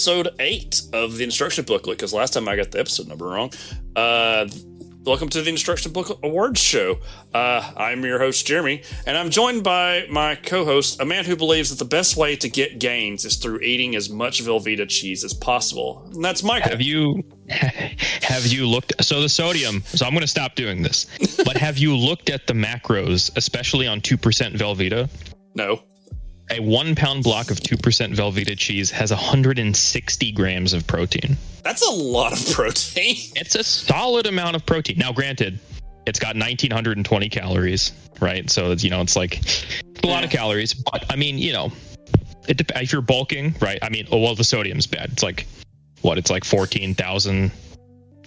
Episode eight of the instruction booklet. Because last time I got the episode number wrong. Uh, welcome to the instruction booklet awards show. Uh, I'm your host Jeremy, and I'm joined by my co-host, a man who believes that the best way to get gains is through eating as much Velveeta cheese as possible. And that's Michael. Have you have you looked so the sodium so i'm going to stop doing this but have you looked at the macros especially on 2% velveeta no. A one pound block of 2% velveeta cheese has 160 grams of protein. That's a lot of protein. it's a solid amount of protein. Now granted it's got 1920 calories right? So you know it's like a lot of calories but i mean you know it if you're bulking right i mean oh well the sodium's bad. It's like what it's like 14000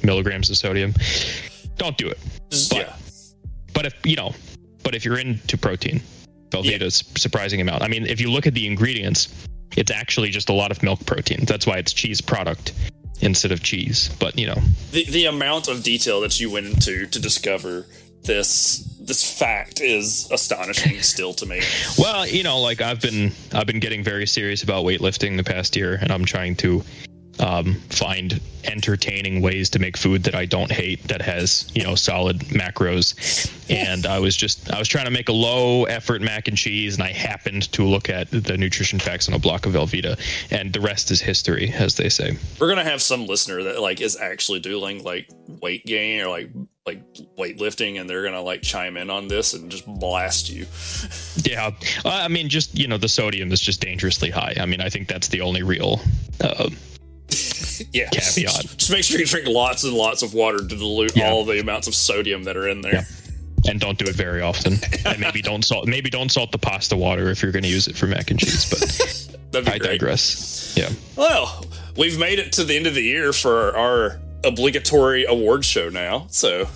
milligrams of sodium. Don't do it. But- yeah. but if you know but if you're into protein velveeta's surprising amount. I mean if you look at the ingredients it's actually just a lot of milk protein. That's why it's cheese product instead of cheese. But you know. The the amount of detail that you went into to discover this this fact is astonishing still to me. well you know like i've been i've been getting very serious about weightlifting the past year and i'm trying to um, find entertaining ways to make food that I don't hate that has you know solid macros. And I was just I was trying to make a low effort mac and cheese, and I happened to look at the nutrition facts on a block of Velveeta, and the rest is history, as they say. We're gonna have some listener that like is actually doing like weight gain or like like weightlifting, and they're gonna like chime in on this and just blast you. Yeah, uh, I mean, just you know, the sodium is just dangerously high. I mean, I think that's the only real. Uh, Yeah. Caveat. Just make sure you drink lots and lots of water to dilute Yeah. all the amounts of sodium that are in there. Yeah. and don't do it very often. and maybe don't salt. Maybe don't salt the pasta water if you're going to use it for mac and cheese. But That'd be I great. digress. Yeah. Well, we've made it to the end of the year for our obligatory award show now. So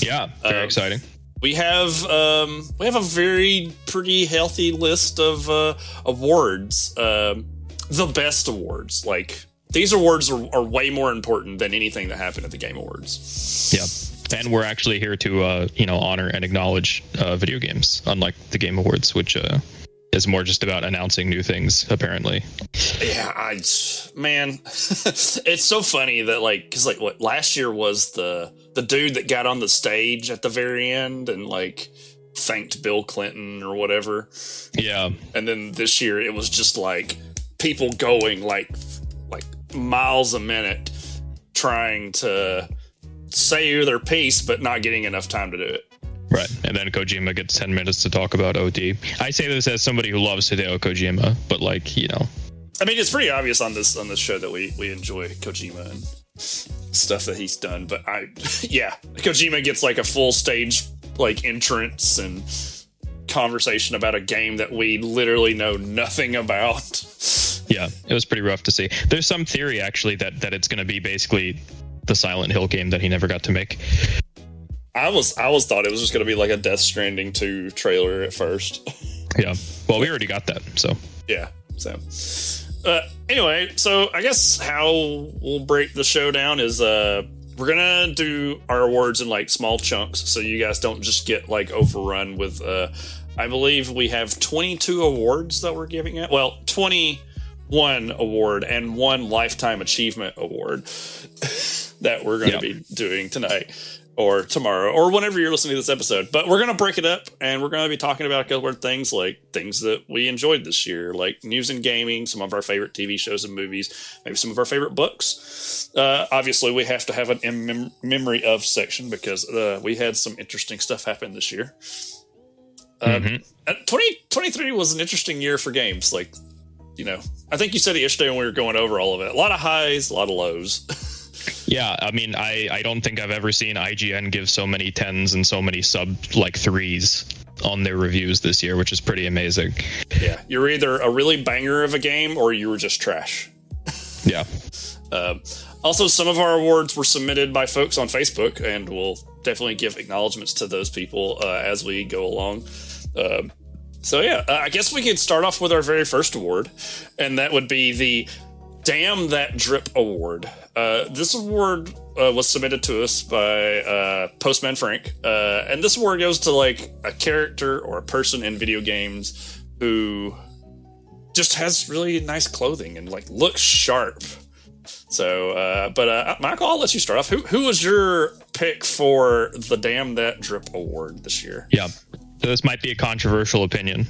Yeah. Very Um, exciting. we have um, we have a very pretty healthy list of uh, awards. Um, the best awards, like these awards, are, are way more important than anything that happened at the Game Awards. Yeah. And we're actually here to, uh, you know, honor and acknowledge uh, video games, unlike the Game Awards, which uh, is more just about announcing new things, apparently. Yeah, I man, it's so funny that like because like what last year was the the dude that got on the stage at the very end and like thanked Bill Clinton or whatever. Yeah. and then this year it was just like people going like like miles a minute trying to say their piece but not getting enough time to do it Right. And then Kojima gets 10 minutes to talk about OD. I say this as somebody who loves Hideo Kojima, but like, you know, i mean it's pretty obvious on this on this show that we we enjoy kojima and stuff that he's done but i yeah kojima gets like a full stage like entrance and conversation about a game that we literally know nothing about yeah, it was pretty rough to see. There's some theory actually that that it's going to be basically the Silent Hill game that he never got to make. i was i was thought it was just going to be like a death stranding 2 trailer at first Yeah. Well, we already got that. So, yeah so uh anyway so i guess how we'll break the show down is uh we're gonna do our awards in like small chunks so you guys don't just get like overrun with uh i believe we have 22 awards that we're giving out well 21 award and one lifetime achievement award that we're going to Yeah. be doing tonight or tomorrow or whenever you're listening to this episode. But we're gonna break it up and we're gonna be talking about a couple of things like things that we enjoyed this year, like news and gaming, some of our favorite TV shows and movies, maybe some of our favorite books. Uh, obviously, we have to have an in mem- memory of section because uh, we had some interesting stuff happen this year. Um, Mhm. uh, 2023 was an interesting year for games. Like, you know, I think you said it yesterday when we were going over all of it. A lot of highs, a lot of lows. Yeah, I mean, I, I don't think I've ever seen IGN give so many tens and so many sub like threes on their reviews this year, which is pretty amazing. yeah, you're either a really banger of a game or you were just trash. Yeah. Um, also, some of our awards were submitted by folks on Facebook, and we'll definitely give acknowledgments to those people uh, as we go along. Um, so, yeah, uh, I guess we could start off with our very first award, and that would be the Damn That Drip Award. Uh, this award uh, was submitted to us by uh, Postman Frank, uh, and this award goes to like a character or a person in video games who just has really nice clothing and like looks sharp. So, uh, but Michael, I'll let you start off. Who who was your pick for the Damn That Drip Award this year? Yeah. So this might be a controversial opinion.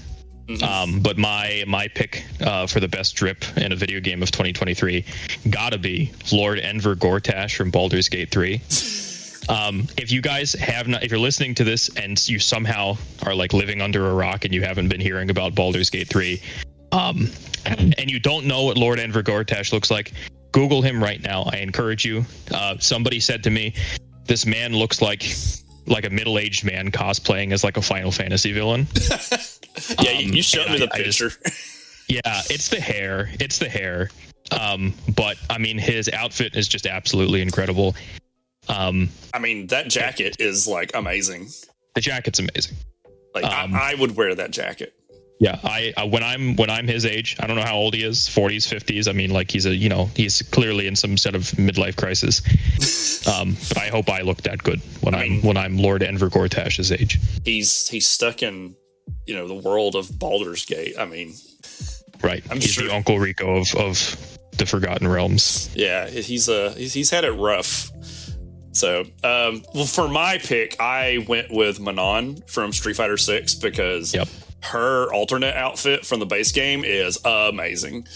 Mhm. Um, but my my pick uh, for the best drip in a video game of 2023 gotta be Lord Enver Gortash from Baldur's Gate 3. Um, if you guys have not, if you're listening to this and you somehow are like living under a rock and you haven't been hearing about Baldur's Gate 3, um, and you don't know what Lord Enver Gortash looks like, Google him right now. I encourage you. Uh, somebody said to me, "This man looks like like a middle-aged man cosplaying as like a Final Fantasy villain." Yeah, you, you Um, showed me the I- I just- picture. Yeah, it's the hair. It's the hair. Um, but I mean, his outfit is just absolutely incredible. Um, I mean, that jacket is like amazing. the jacket's amazing. Like Um, I, I would wear that jacket. Yeah, I, I when I'm when I'm his age, I don't know how old he is, 40s, 50s. I mean, like he's a you know he's clearly in some sort of midlife crisis. Um, but I hope I look that good when I am mean- when I'm Lord Enver Gortash's age. He's he's stuck in you know the world of Baldur's Gate. I mean, Right, I'm he's sure- the Uncle Rico of of the Forgotten Realms. yeah, he's uh he's, he's had it rough. So, um, well, for my pick, I went with Manon from Street Fighter Six because Yep. Her alternate outfit from the base game is amazing.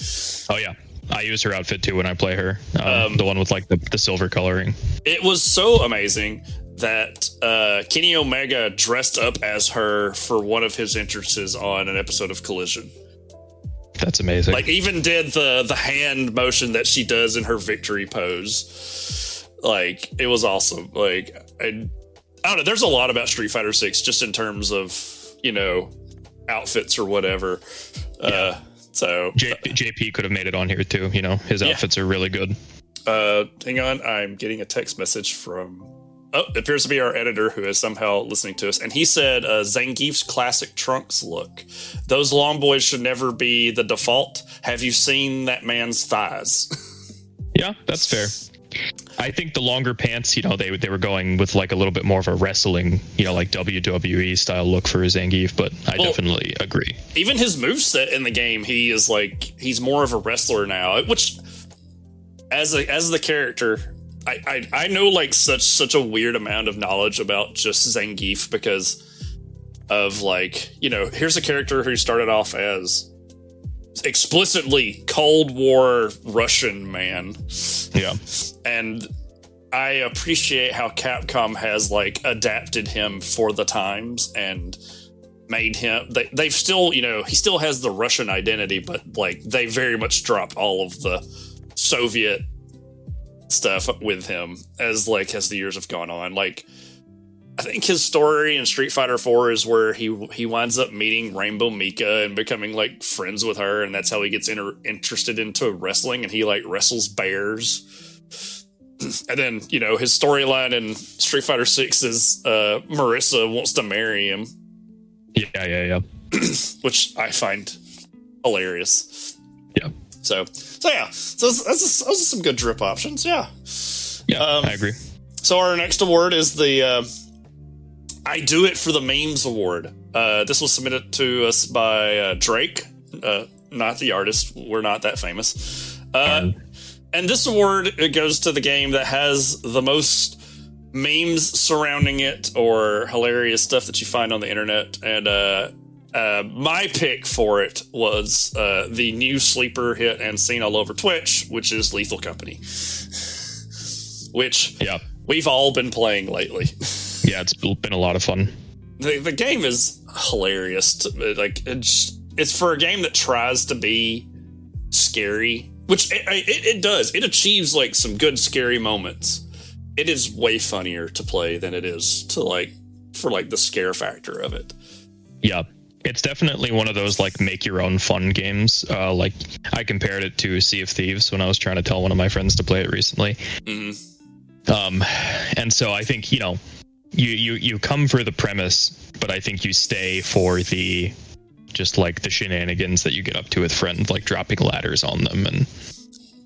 Oh yeah, I use her outfit too when I play her. Um, Um, the one with like the, the silver coloring. It was so amazing that uh, Kenny Omega dressed up as her for one of his entrances on an episode of Collision. That's amazing. Like even did the the hand motion that she does in her victory pose. Like it was awesome. Like I, I don't know. There's a lot about Street Fighter Six just in terms of you know outfits or whatever. Uh, so J- JP could have made it on here too. You know, his Yeah. outfits are really good. Uh, hang on, I'm getting a text message from. Oh, it appears to be our editor who is somehow listening to us, and he said uh, Zangief's classic trunks look. Those long boys should never be the default. Have you seen that man's thighs? Yeah, that's fair. I think the longer pants, you know, they they were going with like a little bit more of a wrestling, you know, like WWE style look for Zangief, but I Well- definitely agree. Even his moveset in the game, he is like he's more of a wrestler now. Which, as a as the character, I I, I know like such such a weird amount of knowledge about just Zangief because of like you know here's a character who started off as explicitly Cold War Russian man, Yeah. and I appreciate how Capcom has like adapted him for the times and made him. They, they've still, you know, he still has the Russian identity, but like they very much drop all of the Soviet stuff with him as like as the years have gone on. Like I think his story in Street Fighter 4 is where he he winds up meeting Rainbow Mika and becoming like friends with her and that's how he gets inter- interested into wrestling and he like wrestles bears. And then, you know, his storyline in Street Fighter 6 is uh Marissa wants to marry him, Yeah, yeah, yeah. which I find hilarious. Yeah. So, so yeah. So that's, that's those are some good drip options. Yeah. Yeah, Um, I agree. So our next award is the uh, I Do It for the Memes Award. Uh, this was submitted to us by uh, Drake, uh, not the artist. We're not that famous. Uh, Um, and this award it goes to the game that has the most memes surrounding it or hilarious stuff that you find on the internet. And uh, uh, my pick for it was uh, the new sleeper hit and seen all over Twitch, which is Lethal Company, which Yeah. we've all been playing lately. Yeah, it's been a lot of fun. the, the game is hilarious. To, like it's it's for a game that tries to be scary, which it, it, it does. It achieves like some good scary moments. It is way funnier to play than it is to like for like the scare factor of it. Yeah. It's definitely one of those like make your own fun games. Uh, like I compared it to Sea of Thieves when I was trying to tell one of my friends to play it recently. hmm Um, and so I think you know, you you you come for the premise, but I think you stay for the just like the shenanigans that you get up to with friends, like dropping ladders on them, and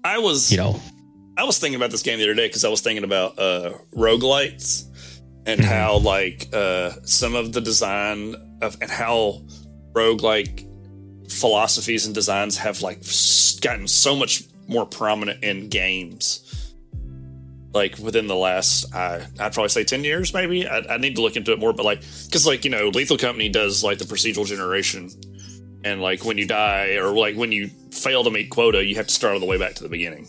I was you know, I was thinking about this game the other day because I was thinking about uh, roguelites and Mhm. how like uh, some of the design of and how roguelike philosophies and designs have like gotten so much more prominent in games. Like within the last, uh, I'd probably say ten years, maybe. I, I need to look into it more, but like, because like you know, Lethal Company does like the procedural generation, and like when you die or like when you fail to meet quota, you have to start all the way back to the beginning.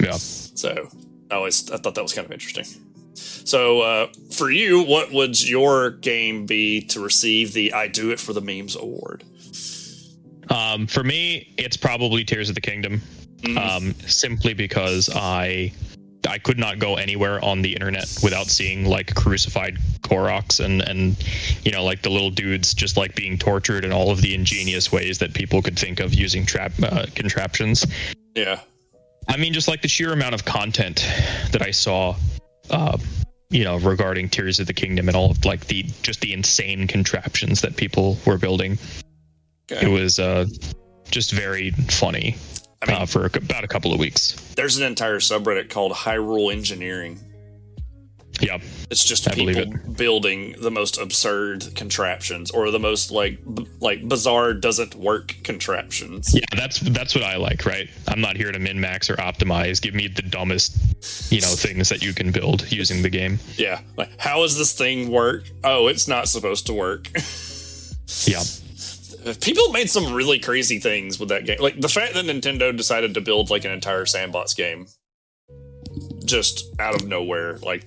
yeah. So I always I thought that was kind of interesting. So uh, for you, what would your game be to receive the "I Do It for the Memes" award? Um, for me, it's probably Tears of the Kingdom, Mhm. um, simply because I I could not go anywhere on the internet without seeing like crucified Koroks and and you know like the little dudes just like being tortured in all of the ingenious ways that people could think of using trap uh, contraptions. yeah, I mean, just like the sheer amount of content that I saw, uh, you know, regarding Tears of the Kingdom and all of like the just the insane contraptions that people were building. Okay. It was uh, just very funny I mean, uh, for about a couple of weeks. there's an entire subreddit called Hyrule Engineering. Yeah, It's just I people building the most absurd contraptions or the most like b- like bizarre doesn't work contraptions. yeah, that's that's what I like, right? I'm not here to min max or optimize. Give me the dumbest, you know, things that you can build using the game. Yeah, like how does this thing work? Oh, it's not supposed to work. Yeah, People made some really crazy things with that game. Like the fact that Nintendo decided to build like an entire sandbox game just out of nowhere, like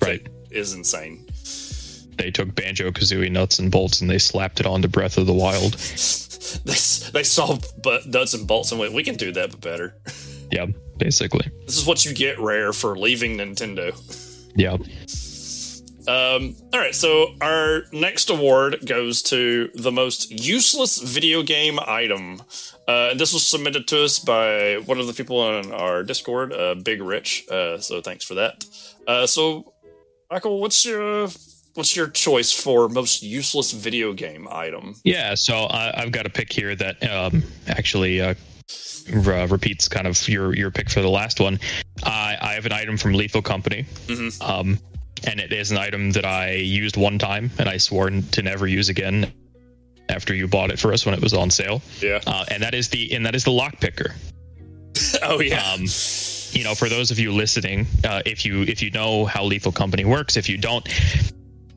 right. is insane. They took Banjo Kazooie nuts and bolts and they slapped it onto Breath of the Wild. They, they saw but nuts and bolts and went, we can do that, but better. Yeah, basically. This is what you get rare for leaving Nintendo. Yeah. Um, all right, so our next award goes to the most useless video game item. Uh, and this was submitted to us by one of the people on our Discord, uh, Big Rich. Uh, so thanks for that. Uh, so, Michael, what's your what's your choice for most useless video game item? Yeah, so I, I've got a pick here that um, actually uh, r- repeats kind of your your pick for the last one. I, I have an item from Lethal Company, Mhm. um, and it is an item that I used one time and I swore to never use again after you bought it for us when it was on sale. Yeah. Uh, and that is the and that is the lock picker. oh yeah. Um, you know, for those of you listening, uh, if you if you know how Lethal Company works, if you don't,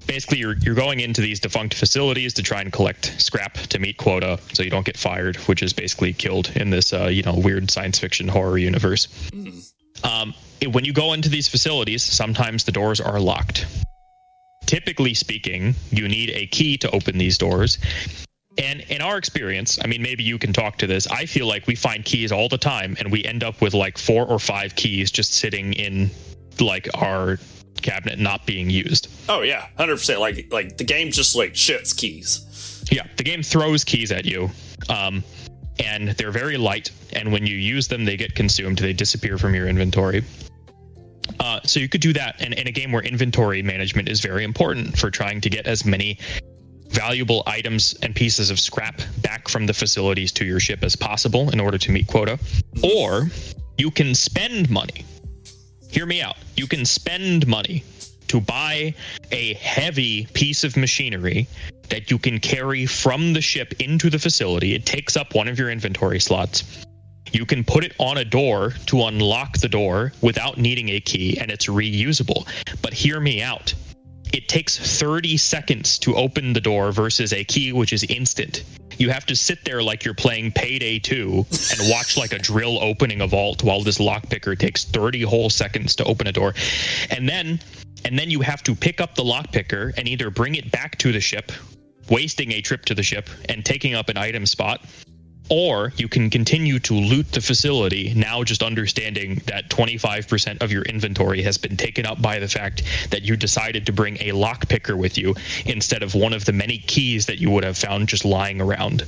basically you're you're going into these defunct facilities to try and collect scrap to meet quota, so you don't get fired, which is basically killed in this uh, you know weird science fiction horror universe. Um, when you go into these facilities, sometimes the doors are locked. Typically speaking, you need a key to open these doors. And in our experience, I mean, maybe you can talk to this. I feel like we find keys all the time, and we end up with like four or five keys just sitting in like our cabinet, not being used. oh yeah. Hundred percent. Like like the game just like shits keys. Yeah, the game throws keys at you, um, and they're very light. And when you use them, they get consumed. They disappear from your inventory. Uh, so you could do that in, in a game where inventory management is very important for trying to get as many valuable items and pieces of scrap back from the facilities to your ship as possible in order to meet quota. Or you can spend money. Hear me out. You can spend money to buy a heavy piece of machinery that you can carry from the ship into the facility. It takes up one of your inventory slots. You can put it on a door to unlock the door without needing a key, and it's reusable. But hear me out. It takes 30 seconds to open the door versus a key, which is instant. You have to sit there like you're playing Payday 2 and watch like a drill opening a vault while this lockpicker takes 30 whole seconds to open a door. And then and then you have to pick up the lockpicker and either bring it back to the ship, wasting a trip to the ship and taking up an item spot, or you can continue to loot the facility, now just understanding that 25% of your inventory has been taken up by the fact that you decided to bring a lockpicker with you instead of one of the many keys that you would have found just lying around.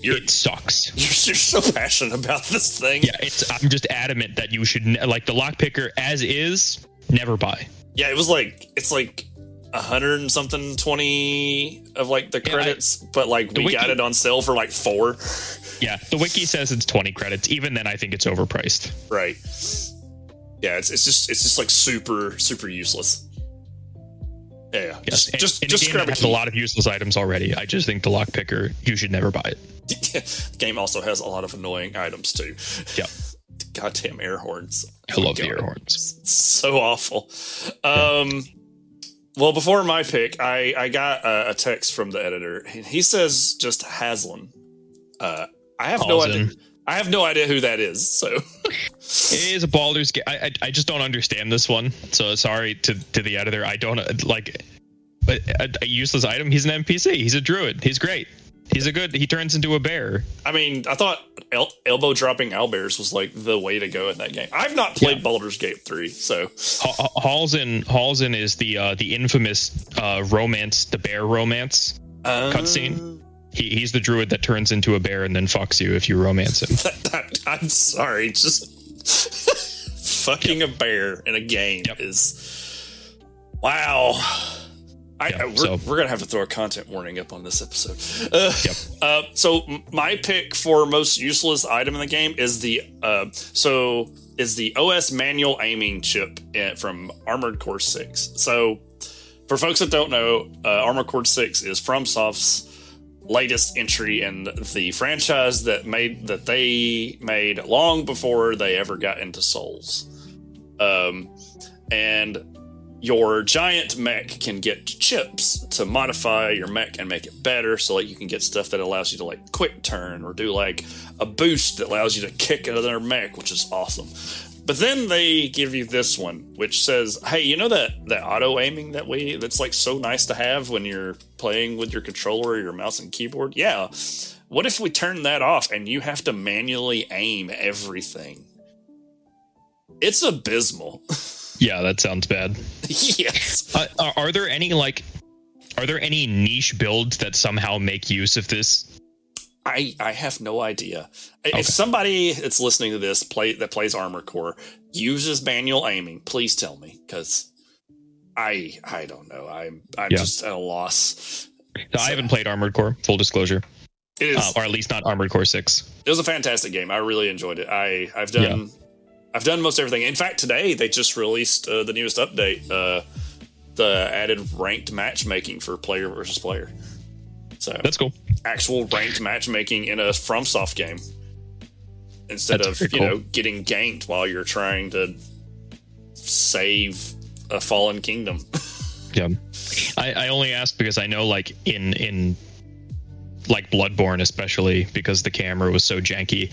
You're, It sucks. you're, so passionate about this thing. Yeah, it's I'm just adamant that you should ne- like the lockpicker as is, never buy. Yeah, it was like it's like a hundred and something twenty of like the Yeah, I- credits, but like we wiki- got it on sale for like four. Yeah, the wiki says it's 20 credits. Even then I think it's overpriced. Right. Yeah, it's it's just it's just like super super useless. Yeah, yeah. Yes, Just and- just, and just grab a has a lot of useless items already. I just think the lockpicker, you should never buy it. the game also has a lot of annoying items too. Yep. Goddamn air horns. I love the air horns. It's so awful. Um, well, before my pick, I I got a, a text from the editor. He says just Haslin. Uh, I have no idea. I have no idea who that is. So It is a Baldur's Gate. I, I I just don't understand this one. So sorry to to the editor. I don't like a, a useless item. He's an NPC. He's a druid. He's great. He's a good. He turns into a bear. I mean, I thought el- elbow dropping owlbears was like the way to go in that game. I've not played Yeah. Baldur's Gate three, so Ha- Ha- Halsin Halsin is the uh, the infamous uh, romance, the bear romance. Cutscene? He, he's the druid that turns into a bear and then fucks you if you romance him. I'm sorry, just fucking a bear in a game Yep. is wow. I, Yeah, I- we're, so- we're gonna have to throw a content warning up on this episode. Uh, Yep. uh, so my pick for most useless item in the game is the uh, so is the OS manual aiming chip in, from Armored Core Six. So for folks that don't know, uh, Armored Core Six is FromSoft's latest entry in the franchise that made that they made long before they ever got into Souls. Um, and your giant mech can get chips to modify your mech and make it better. So like you can get stuff that allows you to like quick turn or do like a boost that allows you to kick another mech which is awesome. But then they give you this one which says hey you know that that auto aiming that we that's like so nice to have when you're playing with your controller or your mouse and keyboard? Yeah. What if we turn that off and you have to manually aim everything? It's abysmal. Yeah, that sounds bad. yes Uh, are, are there any like, are there any niche builds that somehow make use of this? I I have no idea. Okay. If somebody that's listening to this play that plays Armor Core uses manual aiming, please tell me because I I don't know. I'm I'm Yeah. just at a loss. No, I haven't played Armored Core. Full disclosure, It is uh, or at least not Armored Core Six. it was a fantastic game. I really enjoyed it. I I've done I've done most everything. In fact, today they just released uh, the newest update, uh, the added ranked matchmaking for player versus player. So That's cool. actual ranked matchmaking in a FromSoft game instead That's of you cool. know getting ganked while you're trying to save a fallen kingdom. Yeah, I, I only ask because I know like in in like Bloodborne, especially because the camera was so janky.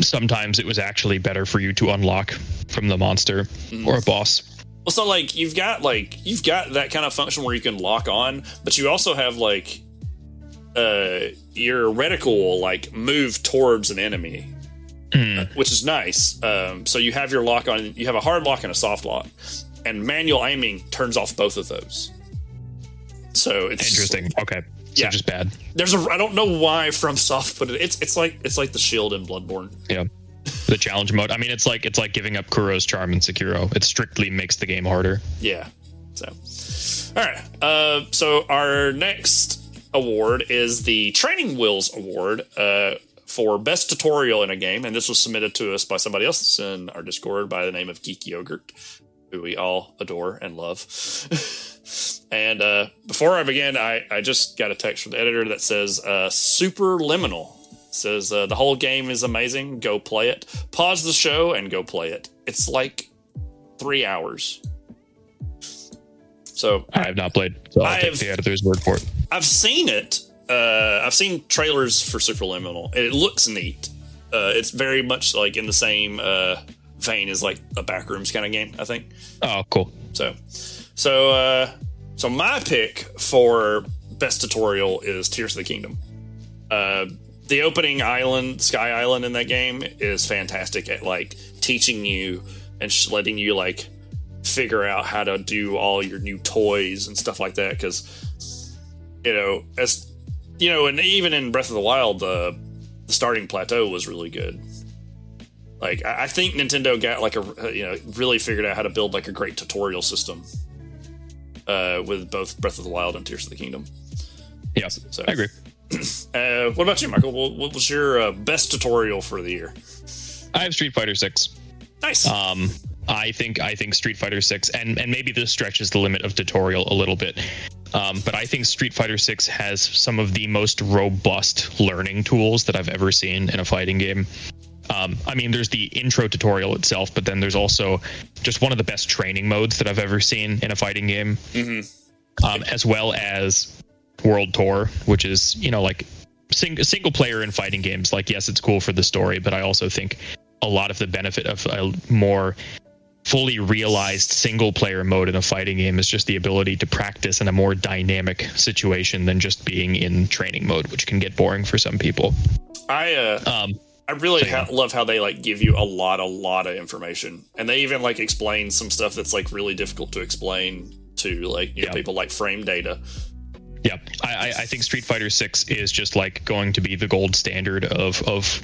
Sometimes it was actually better for you to unlock from the monster or a boss. well, so like you've got like you've got that kind of function where you can lock on, but you also have like uh your reticle like move towards an enemy Mm, which is nice. Um, so you have your lock on, you have a hard lock and a soft lock, and manual aiming turns off both of those. So it's interesting. Okay, so Yeah. just bad. There's a I don't know why FromSoft put it. It's it's like it's like the shield in Bloodborne. Yeah. The challenge mode. I mean, it's like it's like giving up Kuro's charm in Sekiro. It strictly makes the game harder. Yeah. So, all right. Uh, so our next award is the Training Wheels Award uh, for best tutorial in a game, and this was submitted to us by somebody else in our Discord by the name of Geek Yogurt, who we all adore and love. and uh, before I begin, I, I just got a text from the editor that says uh, "superliminal." says uh, the whole game is amazing. Go play it. Pause the show and go play it. It's like three hours. So I have not played, so I'll I take have- the editor's word for it. I've seen it. Uh, I've seen trailers for Superliminal. and It looks neat. Uh, it's very much like in the same uh, vein as like a backrooms kind of game. I think. Oh, cool. So, so, uh, so my pick for best tutorial is Tears of the Kingdom. Uh, the opening island, Sky Island in that game is fantastic at like teaching you and sh- letting you like figure out how to do all your new toys and stuff like that. Because, you know, as you know, and even in Breath of the Wild, the the starting plateau was really good. Like I I think Nintendo got like a you know really figured out how to build like a great tutorial system uh, with both Breath of the Wild and Tears of the Kingdom. Yeah, So- I agree. Uh, what about you, Michael? What, what was your uh, best tutorial for the year? I have Street Fighter Six. Nice. Um, I think I think Street Fighter Six, and and maybe this stretches the limit of tutorial a little bit, um, but I think Street Fighter Six has some of the most robust learning tools that I've ever seen in a fighting game. Um, I mean, there's the intro tutorial itself, but then there's also just one of the best training modes that I've ever seen in a fighting game, um, as well as World Tour, which is you know like sing- single player in fighting games. Like, yes, it's cool for the story, but I also think a lot of the benefit of a more fully realized single player mode in a fighting game is just the ability to practice in a more dynamic situation than just being in training mode, which can get boring for some people. I uh, Um, I really ha- love how they like give you a lot, a lot of information, and they even like explain some stuff that's like really difficult to explain to like you know, people like frame data. yeah, I, I, I think Street Fighter Six is just like going to be the gold standard of of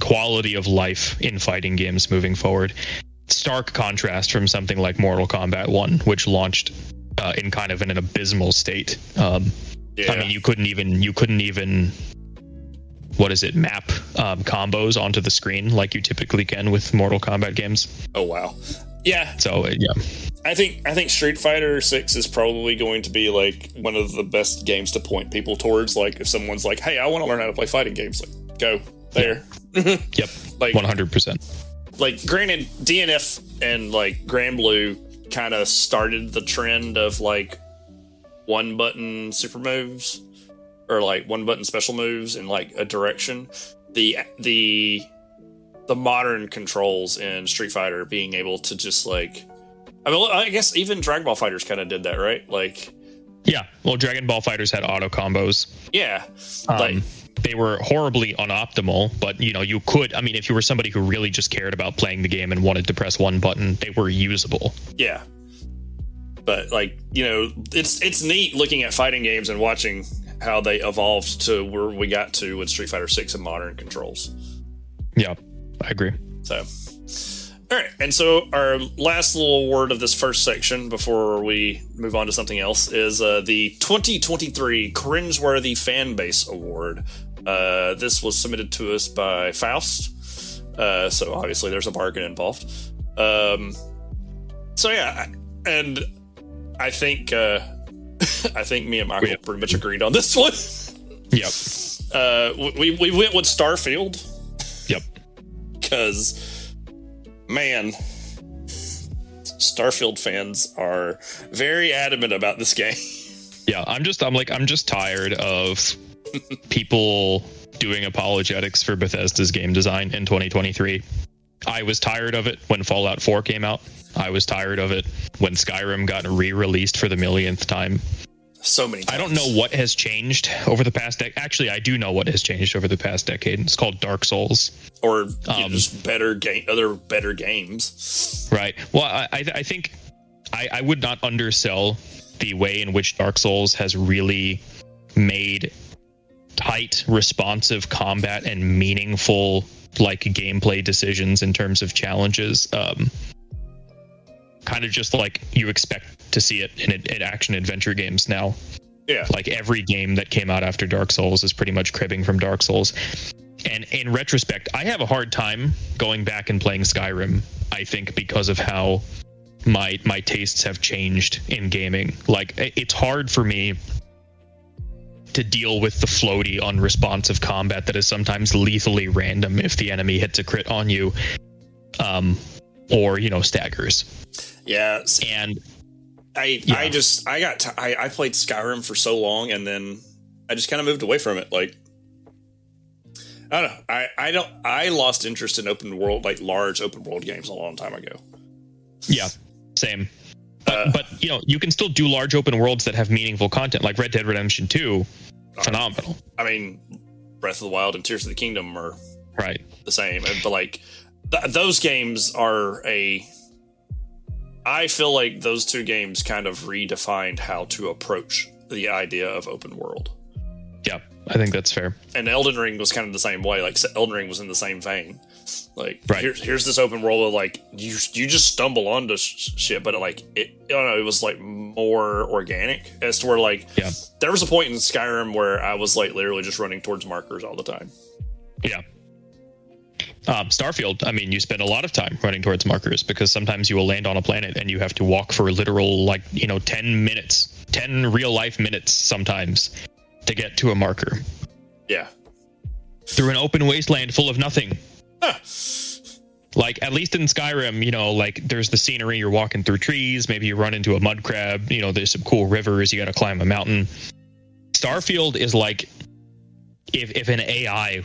quality of life in fighting games moving forward. Stark contrast from something like Mortal Kombat One, which launched uh, in kind of in an abysmal state. Um, Yeah. I mean, you couldn't even you couldn't even what is it map um, combos onto the screen like you typically can with Mortal Kombat games. oh wow. Yeah, So uh, yeah, I think I think Street Fighter Six is probably going to be like one of the best games to point people towards. Like if someone's like, "Hey, I want to learn how to play fighting games," like go there. yep, like one hundred percent. like granted DNF and like Granblue kind of started the trend of like one button super moves or like one button special moves in like a direction. The the the modern controls in Street Fighter being able to just like I mean I guess even Dragon Ball FighterZ kind of did that, right? Like Yeah, well, Dragon Ball FighterZ had auto combos. yeah. Um, like they were horribly unoptimal, but you know you could. I mean, if you were somebody who really just cared about playing the game and wanted to press one button, they were usable. Yeah. But like, you know, it's it's neat looking at fighting games and watching how they evolved to where we got to with Street Fighter 6 and modern controls. Yeah, I agree. So all right, and so our last little word of this first section before we move on to something else is uh, the 2023 Cringeworthy Fan Base Award. Uh, this was submitted to us by Faust, uh, so obviously there's a bargain involved. Um, so yeah, I- and I think uh, I think me and Michael Yeah. pretty much agreed on this one. Yep, Uh, we we went with Starfield yep. because man starfield fans are very adamant about this game Yeah, I'm just I'm like I'm just tired of people doing apologetics for Bethesda's game design in 2023. I was tired of it when Fallout 4 came out. I was tired of it when Skyrim got re-released for the millionth time. So many I don't know what has changed over the past decade. Actually, I do know what has changed over the past decade. It's called Dark Souls. or you know, Um, just better game other better games Right. Well, I, I I think I, I would not undersell the way in which Dark Souls has really made tight, responsive combat and meaningful like gameplay decisions in terms of challenges. Um, kind of just like you expect to see it in, in action adventure games now. yeah Like every game that came out after Dark Souls is pretty much cribbing from Dark Souls. And in retrospect, I have a hard time going back and playing Skyrim. I think because of how my my tastes have changed in gaming. Like it's hard for me to deal with the floaty, unresponsive combat that is sometimes lethally random if the enemy hits a crit on you, um, or you know staggers. Yeah, And I Yeah. I just I got t- I, I played Skyrim for so long and then I just kind of moved away from it. Like I don't know. I I don't I lost interest in open world like large open world games a long time ago. yeah, same. But, Uh, but you know you can still do large open worlds that have meaningful content, like Red Dead Redemption Two. Phenomenal, I mean, Breath of the Wild and Tears of the Kingdom are right? the same, but like th- those games are a. I feel like those two games kind of redefined how to approach the idea of open world. Yeah, I think that's fair. and Elden Ring was kind of the same way. Like Elden Ring was in the same vein. Like Right. here's here's this open world of like you you just stumble onto sh- shit, but like it I don't know it was like more organic as to where like Yeah. there was a point in Skyrim where I was like literally just running towards markers all the time. Yeah. Um, Starfield, I mean, you spend a lot of time running towards markers because sometimes you will land on a planet and you have to walk for literal, like, you know, 10 minutes, 10 real life minutes sometimes to get to a marker Yeah. through an open wasteland full of nothing. Huh. Like, at least in Skyrim, you know, like, there's the scenery, you're walking through trees, maybe you run into a mud crab, you know, there's some cool rivers, you got to climb a mountain. Starfield is like if, if an AI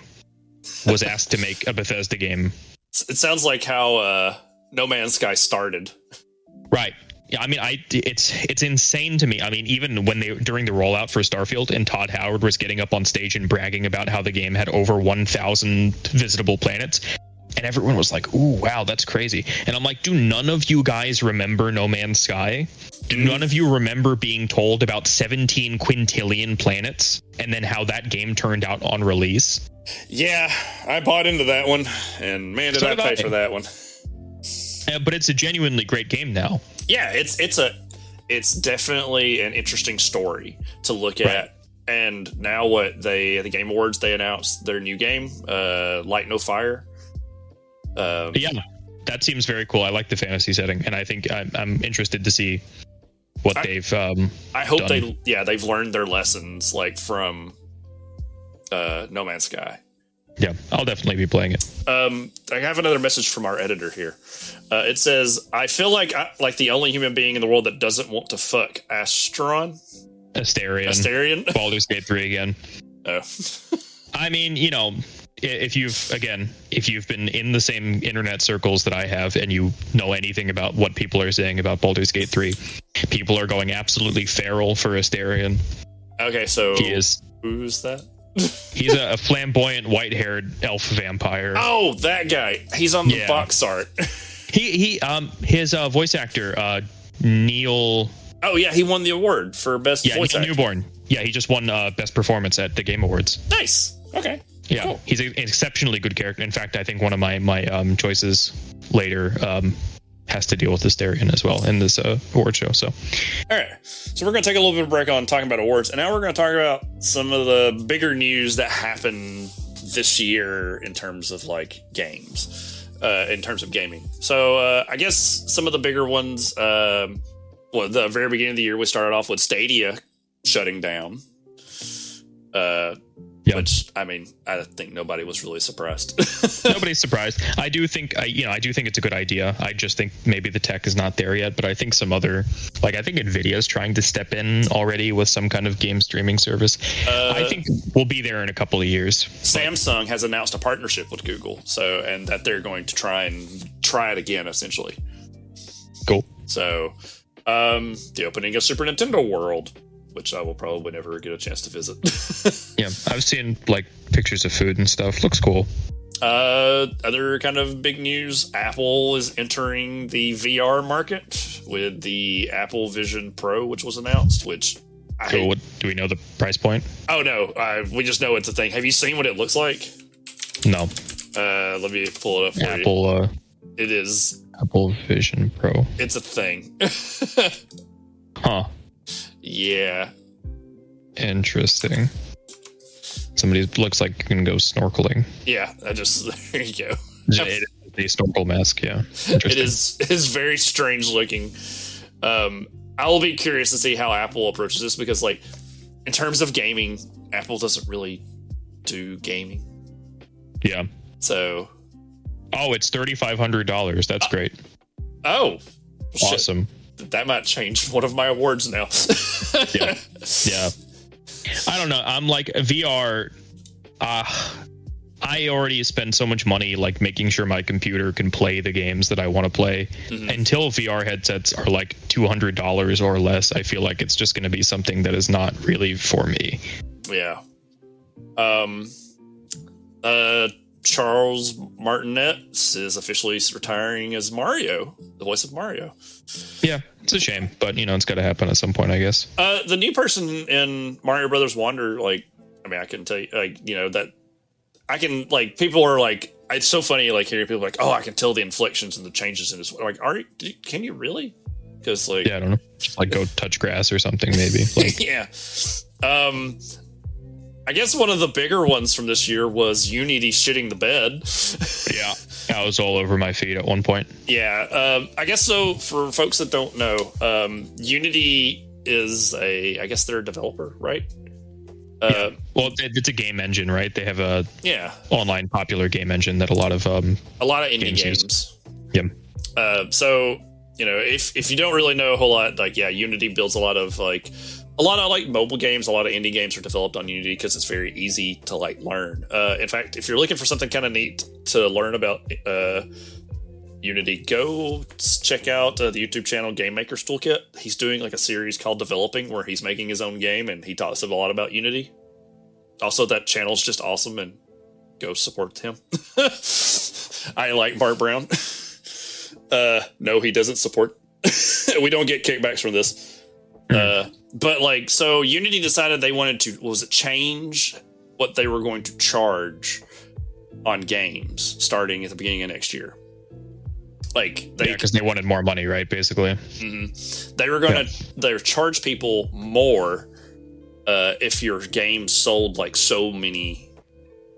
was asked to make a Bethesda game It sounds like how uh, No Man's Sky started. Right. Yeah, I mean, I it's it's insane to me. I mean, even when they during the rollout for Starfield and Todd Howard was getting up on stage and bragging about how the game had over 1,000 visitable planets, and everyone was like, "Ooh, wow, that's crazy." And I'm like, "Do none of you guys remember No Man's Sky? Do none of you remember being told about 17 quintillion planets and then how that game turned out on release?" Yeah, I bought into that one, and man, did So I pay for that one. Uh, but it's a genuinely great game now. yeah it's it's a it's definitely an interesting story to look Right. at and now what they the game awards they announced their new game uh light no fire um, yeah, that seems very cool. I like the fantasy setting, and I think I'm, I'm interested to see what I- they've. Um, i hope done. they yeah they've learned their lessons like from uh no man's sky yeah, I'll definitely be playing it. um i have another message from our editor here uh it says i feel like I, like the only human being in the world that doesn't want to fuck astron Astarion, astarion Baldur's Gate three again. oh. I mean, you know, if you've again, if you've been in the same internet circles that I have, and you know anything about what people are saying about Baldur's Gate three, people are going absolutely feral for Astarion. okay so He is. who's that He's a, a flamboyant, white-haired elf vampire. Oh, that guy. He's on the Yeah. box art. He he um his uh, voice actor uh Neil Oh yeah, he won the award for best yeah voice Neil actor. Newbon yeah he just won uh, best performance at the Game Awards Nice. Okay. Yeah Cool. he's a, an exceptionally good character in fact I think one of my my um choices later um has to deal with Astarion as well in this uh, award show so All right. So we're going to take a little bit of a break on talking about awards, and now we're going to talk about some of the bigger news that happened this year in terms of like games, uh, in terms of gaming. So uh, I guess some of the bigger ones. Um, well, the very beginning of the year, we started off with Stadia shutting down. Uh, Yeah. Which I mean, I think nobody was really surprised. nobody's surprised I do think I you know I do think it's a good idea I just think maybe the tech is not there yet but I think some other like I think Nvidia is trying to step in already with some kind of game streaming service Uh, I think we'll be there in a couple of years Samsung has announced a partnership with Google, so and that they're going to try and try it again, essentially. cool So, um, the opening of Super Nintendo World, which I will probably never get a chance to visit. Yeah, I've seen like pictures of food and stuff. Looks cool. uh, other kind of big news: Apple is entering the VR market with the Apple Vision Pro, which was announced. Which I So, what do we know the price point? oh no, uh, we just know it's a thing. Have you seen what it looks like? No, Uh, let me pull it up for you. Apple uh, It is. Apple Vision Pro. It's a thing. Huh. Yeah. Interesting. Somebody looks like you can go snorkeling. Yeah, I just there you go. Is a snorkel mask. Yeah. It is it is very strange looking. Um, I will be curious to see how Apple approaches this because, like, in terms of gaming, Apple doesn't really do gaming. Yeah. So, Oh, it's thirty five hundred dollars. That's great. oh, shit. That might change one of my awards now. Yeah. Yeah. I don't know. I'm like VR. Uh, I already spend so much money like making sure my computer can play the games that I want to play. Mhm. Until VR headsets are like two hundred dollars or less, I feel like it's just going to be something that is not really for me. Yeah. Um. Uh. Charles Martinet is officially retiring as Mario, the voice of Mario. Yeah, it's a shame, but you know it's got to happen at some point, I guess. Uh, the new person in Mario Brothers Wonder, like, I mean, I can tell you, like, you know, that I can, like, people are like, it's so funny, like, hearing people like, oh, I can tell the inflections and the changes in his, like, are you, can you really? Because, like, Yeah, I don't know. Like go touch grass or something, maybe. Like, yeah. Um, I guess one of the bigger ones from this year was Unity shitting the bed. yeah, I was all over my feet at one point. yeah. Um, I guess so. For folks that don't know, um, Unity is a, I guess they're a developer, right? Uh, Well, it's a game engine, right? They have a yeah. online popular game engine that a lot of um. A lot of indie Games games. Yep. Uh, so you know, if if you don't really know a whole lot, like yeah, Unity builds a lot of like a lot of like mobile games. A lot of indie games are developed on Unity because it's very easy to like learn. Uh, in fact, if you're looking for something kind of neat to learn about uh, Unity, go check out uh, the YouTube channel Game Maker's Toolkit. He's doing like a series called Developing where he's making his own game and he talks a lot about Unity. Also, that channel's just awesome and go support him. I like Mark Brown. Uh, no, he doesn't support. we don't get kickbacks from this. Uh, but like, so Unity decided they wanted to was it change what they were going to charge on games starting at the beginning of next year. Like they Yeah, because they wanted more money, right? Basically. Mhm. They were going to they were charge people more uh, if your game sold like so many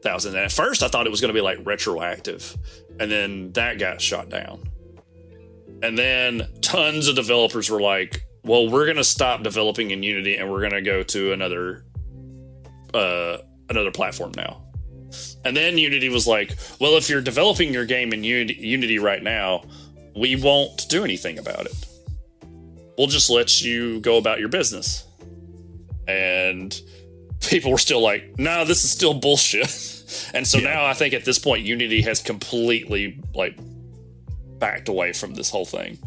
thousand. And at first, I thought it was going to be like retroactive, and then that got shot down. And then tons of developers were like, "Well, we're going to stop developing in Unity, and we're going to go to another uh, another platform now." And then Unity was like, "Well, if you're developing your game in Unity, Unity right now, we won't do anything about it. We'll just let you go about your business. And people were still like, no, this is still bullshit. and so Yeah. now I think at this point, Unity has completely like backed away from this whole thing.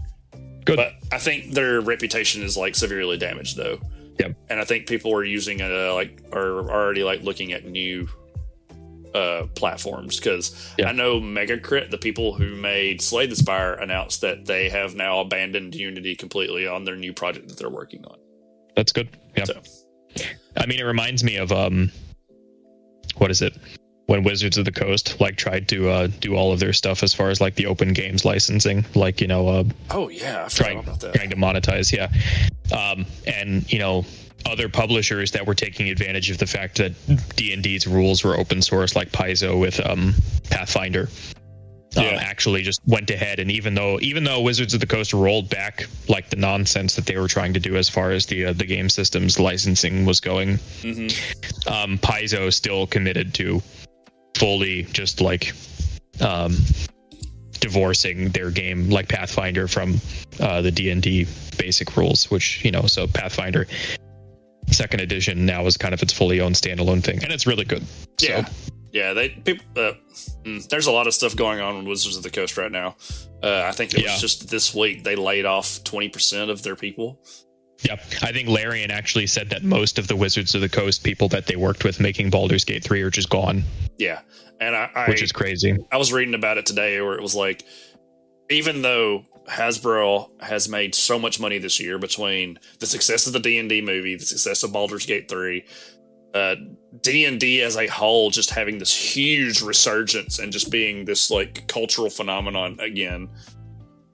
Good. But I think their reputation is like severely damaged though. Yep. And I think people are using uh like are already like looking at new uh platforms because Yeah. I know Megacrit, the people who made Slay the Spire, announced that they have now abandoned Unity completely on their new project that they're working on. That's good. Yeah. So I mean, it reminds me of um, what is it? When Wizards of the Coast like tried to uh, do all of their stuff as far as like the open games licensing, like you know, uh, Oh yeah, I trying about that. trying to monetize, yeah. Um, and you know, other publishers that were taking advantage of the fact that D and D's rules were open source, like Paizo with um, Pathfinder. Um, Yeah. actually just went ahead and even though even though Wizards of the Coast rolled back like the nonsense that they were trying to do as far as the uh, the game systems licensing was going, hmm um, Paizo still committed to fully just like um, divorcing their game like Pathfinder from uh, the D and D basic rules, which you know, so Pathfinder second edition now is kind of its fully owned standalone thing, and it's really good. So, Yeah, yeah. They people. Uh, mm, there's a lot of stuff going on with Wizards of the Coast right now. Uh, I think it Yeah. was just this week they laid off 20 percent of their people. Yeah, I think Larian actually said that most of the Wizards of the Coast people that they worked with making Baldur's Gate three are just gone, Yeah, and I, I which is crazy. I was reading about it today where it was like, even though Hasbro has made so much money this year between the success of the D and D movie, the success of Baldur's Gate three, uh, D and D as a whole just having this huge resurgence and just being this like cultural phenomenon again.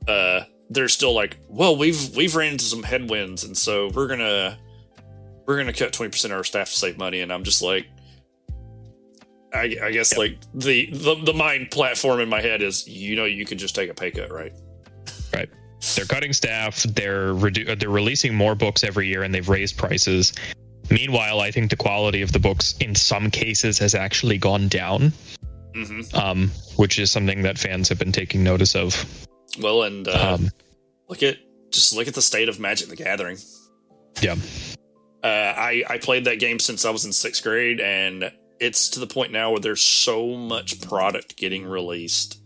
Uh, they're still like, well, we've we've ran into some headwinds, and so we're gonna we're gonna cut twenty percent of our staff to save money, and I'm just like. I, I guess like the, the the mind platform in my head is you know you could just take a pay cut right Right. They're cutting staff. They're redu- they're releasing more books every year, and they've raised prices. Meanwhile, I think the quality of the books in some cases has actually gone down, hmm um, which is something that fans have been taking notice of. Well, and uh, Um, look at just look at the state of Magic the Gathering. yeah, Uh, I I played that game since I was in sixth grade, and it's to the point now where there's so much product getting released.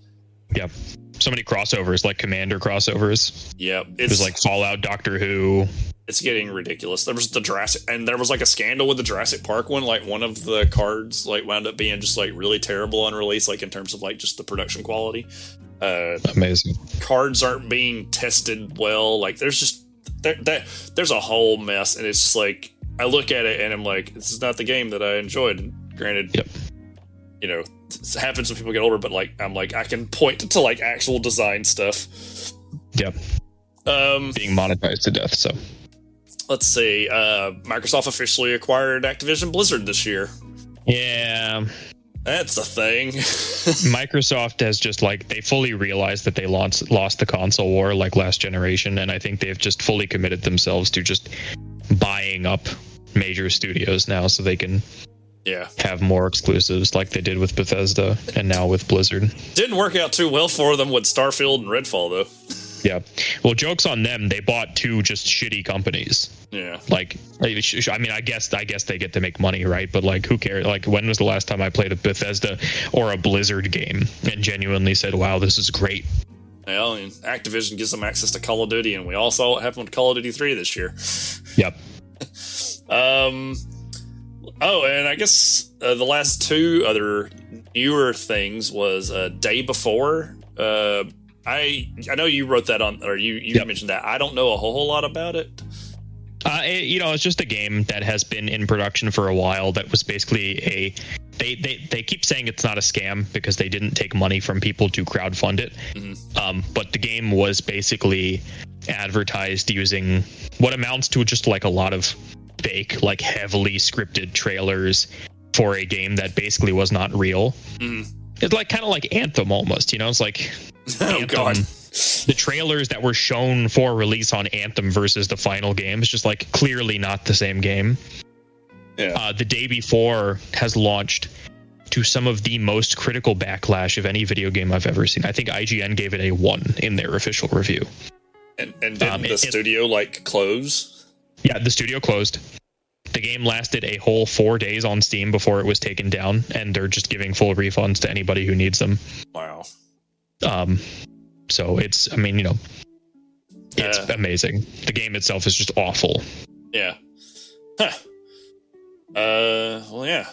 yeah. So many crossovers, like Commander crossovers. Yeah, It it's was like Fallout, Doctor Who. it's getting ridiculous. There was the Jurassic, and there was like a scandal with the Jurassic Park one. Like one of the cards like wound up being just like really terrible on release, like in terms of like just the production quality. Uh, Amazing. cards aren't being tested well. Like there's just there, that there's a whole mess, and it's just like I look at it and I'm like, this is not the game that I enjoyed. And granted, Yep. you know, it happens when people get older, but like I'm like I can point to like actual design stuff. Yep. Um, Being monetized to death. So let's see. Uh, Microsoft officially acquired Activision Blizzard this year. yeah, That's a thing. Microsoft has just like they fully realized that they lost lost the console war like last generation, and I think they've just fully committed themselves to just buying up major studios now, so they can yeah, have more exclusives like they did with Bethesda and now with Blizzard. didn't work out too well for them with Starfield and Redfall though. Yeah. Well, jokes on them. They bought two just shitty companies. Yeah, Like, I mean, I guess I guess they get to make money, right? But like, who cares? Like, when was the last time I played a Bethesda or a Blizzard game and genuinely said, "Wow, this is great"? well, and Activision gives them access to Call of Duty, and we all saw what happened with Call of Duty Three this year. Yep. Um. Oh, and I guess uh, the last two other newer things was uh, day before. Uh, I I know you wrote that on, or you you Yep. mentioned that. I don't know a whole, whole lot about it. Uh, it- you know, it's just a game that has been in production for a while. That was basically a. They, they, they keep saying it's not a scam because they didn't take money from people to crowdfund it. Mhm. Um, but the game was basically advertised using what amounts to just like a lot of fake, like heavily scripted trailers for a game that basically was not real. Mhm. It's like kind of like Anthem almost, you know? It's like oh God. the trailers that were shown for release on Anthem versus the final game is just like clearly not the same game. Yeah. Uh, the day before has launched to some of the most critical backlash of any video game I've ever seen. I think IGN gave it a one in their official review. And, and didn't um, the it- studio like close? Yeah, the studio closed. The game lasted a whole four days on Steam before it was taken down, and they're just giving full refunds to anybody who needs them. Wow. Um, so it's, I mean, you know, it's Uh. amazing. The game itself is just awful. Yeah. Huh. Uh. Well, yeah.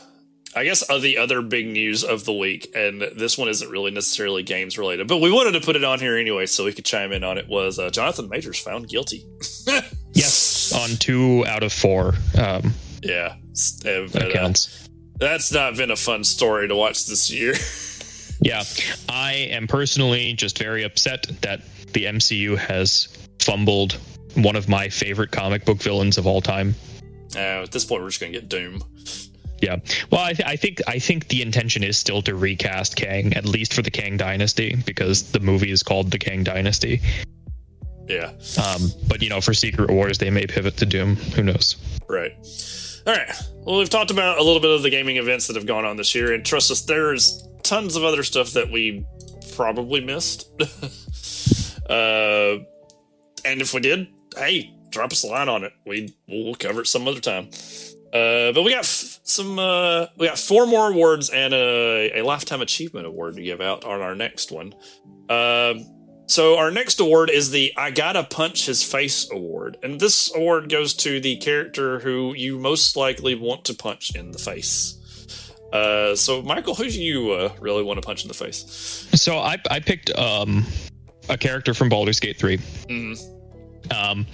I guess uh, the other big news of the week, and this one isn't really necessarily games related, but we wanted to put it on here anyway so we could chime in on it. Was uh, Jonathan Majors found guilty? Yes, on two out of four um, Yeah. S- uh, uh, that's not been a fun story to watch this year. Yeah, I am personally just very upset that the MCU has fumbled one of my favorite comic book villains of all time. uh, at this point, we're just gonna get Doom. Yeah, well, I, th- I think I think the intention is still to recast Kang, at least for the Kang Dynasty, because the movie is called the Kang Dynasty. Yeah. Um, but you know, for Secret Wars, they may pivot to Doom. Who knows? Right. All right. Well, we've talked about a little bit of the gaming events that have gone on this year, and trust us, there's tons of other stuff that we probably missed. uh, and if we did, hey, drop us a line on it. We we'll cover it some other time. Uh, but we got f- some. Uh, we got four more awards and a, a lifetime achievement award to give out on our next one. Um, so our next award is the I Gotta Punch His Face award. And this award goes to the character who you most likely want to punch in the face. Uh, so Michael, who do you uh, really want to punch in the face? So I I picked um, a character from Baldur's Gate three, Mm, um,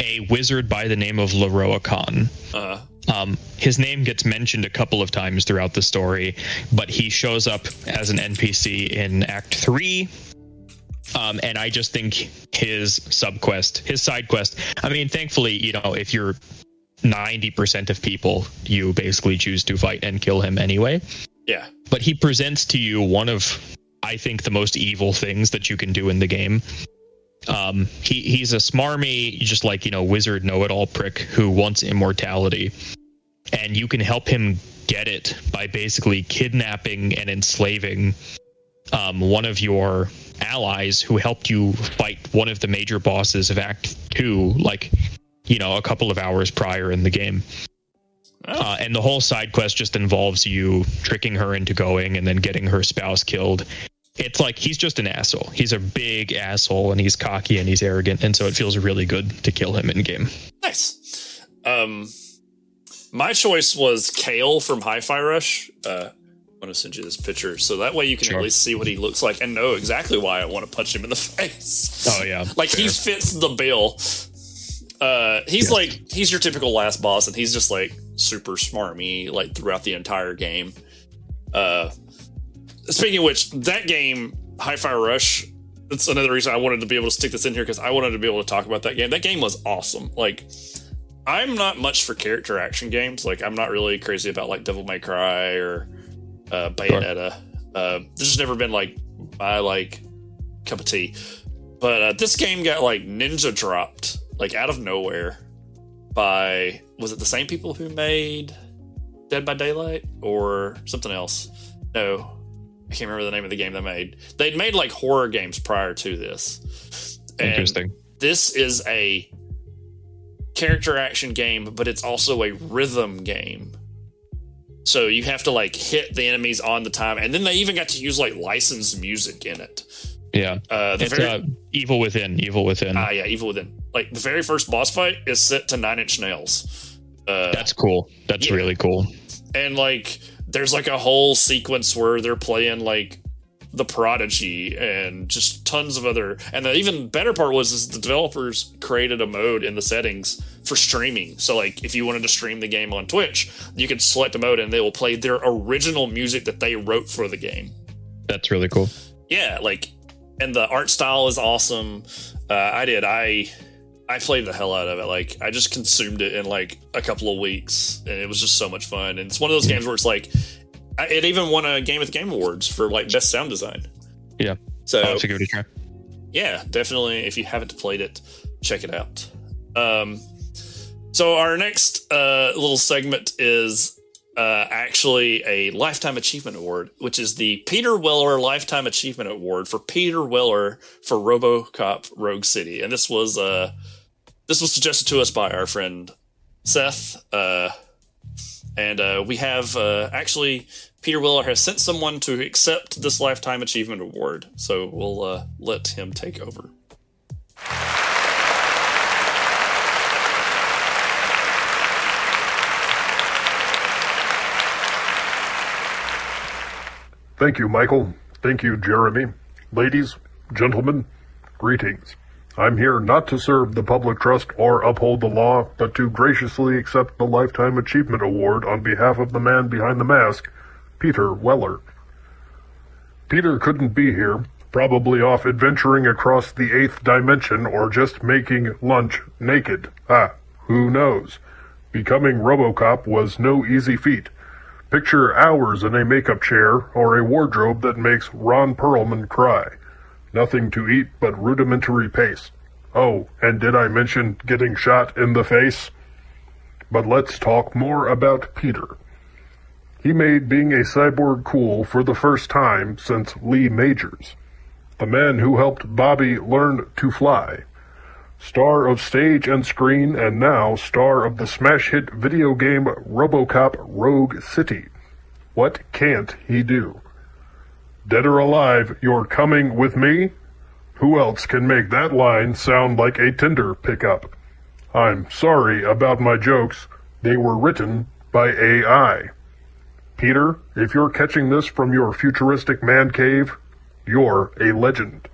a wizard by the name of Lorroakan. uh, Um, his name gets mentioned a couple of times throughout the story, but he shows up as an NPC in Act Three. Um, and I just think his subquest, his side quest. I mean, thankfully, you know, if you're 90% of people, you basically choose to fight and kill him anyway. yeah, But he presents to you one of, I think, the most evil things that you can do in the game. Um, he he's a smarmy, just like you know, wizard know-it-all prick who wants immortality, and you can help him get it by basically kidnapping and enslaving um, one of your allies who helped you fight one of the major bosses of Act Two, like you know, a couple of hours prior in the game. Uh, and the whole side quest just involves you tricking her into going and then getting her spouse killed. It's like he's just an asshole. He's a big asshole and he's cocky and he's arrogant, and so it feels really good to kill him in game. Nice. Um, my choice was Kale from Hi-Fi Rush. Uh, I'm gonna send you this picture so that way you can Sure. at least see what he looks like and know exactly why I want to punch him in the face. Oh yeah, like he fits the bill. Uh, he's Yeah. like he's your typical last boss, and he's just like super smarmy like throughout the entire game. Uh, speaking of which, that game, Hi-Fi Rush, that's another reason I wanted to be able to stick this in here because I wanted to be able to talk about that game. That game was awesome. Like, I'm not much for character action games. Like, I'm not really crazy about like Devil May Cry or uh, Bayonetta. Uh, there's just never been like my like cup of tea. But uh, this game got like ninja dropped like out of nowhere by was it the same people who made Dead by Daylight or something else? No, I can't remember the name of the game they made. They'd made like horror games prior to this. And interesting. This is a character action game, but it's also a rhythm game. So you have to like hit the enemies on the time, and then they even got to use like licensed music in it. Yeah, Uh, the it's very uh, evil within, evil within. ah yeah, Evil Within. Like the very first boss fight is set to Nine Inch Nails. Uh, That's cool. That's yeah. really cool. and like there's like a whole sequence where they're playing like the prodigy and just tons of other and the even better part was is the developers created a mode in the settings for streaming so like if you wanted to stream the game on twitch you could select a mode and they will play their original music that they wrote for the game That's really cool. yeah like and the art style is awesome uh, i did i i played the hell out of it like i just consumed it in like a couple of weeks and it was just so much fun and it's one of those games where it's like I- it even won a game of the game awards for like best sound design Yeah. so I'll give it a try. yeah, definitely. If you haven't played it, check it out. Um, so our next uh, little segment is uh, actually a lifetime achievement award, which is the Peter Weller Lifetime Achievement Award for Peter Weller for RoboCop Rogue City, and this was uh, this was suggested to us by our friend Seth. Uh, and uh, we have uh, actually Peter Weller has sent someone to accept this lifetime achievement award, so we'll uh, let him take over. Thank you, Michael. Thank you, Jeremy. Ladies, gentlemen, greetings. I'm here not to serve the public trust or uphold the law, but to graciously accept the Lifetime Achievement Award on behalf of the man behind the mask, Peter Weller. Peter couldn't be here, probably off adventuring across the eighth dimension or just making lunch naked. Ah, who knows? Becoming Robocop was no easy feat. Picture hours in a makeup chair or a wardrobe that makes Ron Perlman cry. Nothing to eat but rudimentary paste. Oh, and did I mention getting shot in the face? But let's talk more about Peter. He made being a cyborg cool for the first time since Lee Majors, the man who helped Bobby learn to fly. Star of stage and screen, and now star of the smash hit video game Robocop Rogue City. What can't he do? Dead or alive, you're coming with me? Who else can make that line sound like a Tinder pickup? I'm sorry about my jokes. They were written by AI. Peter, if you're catching this from your futuristic man cave, you're a legend.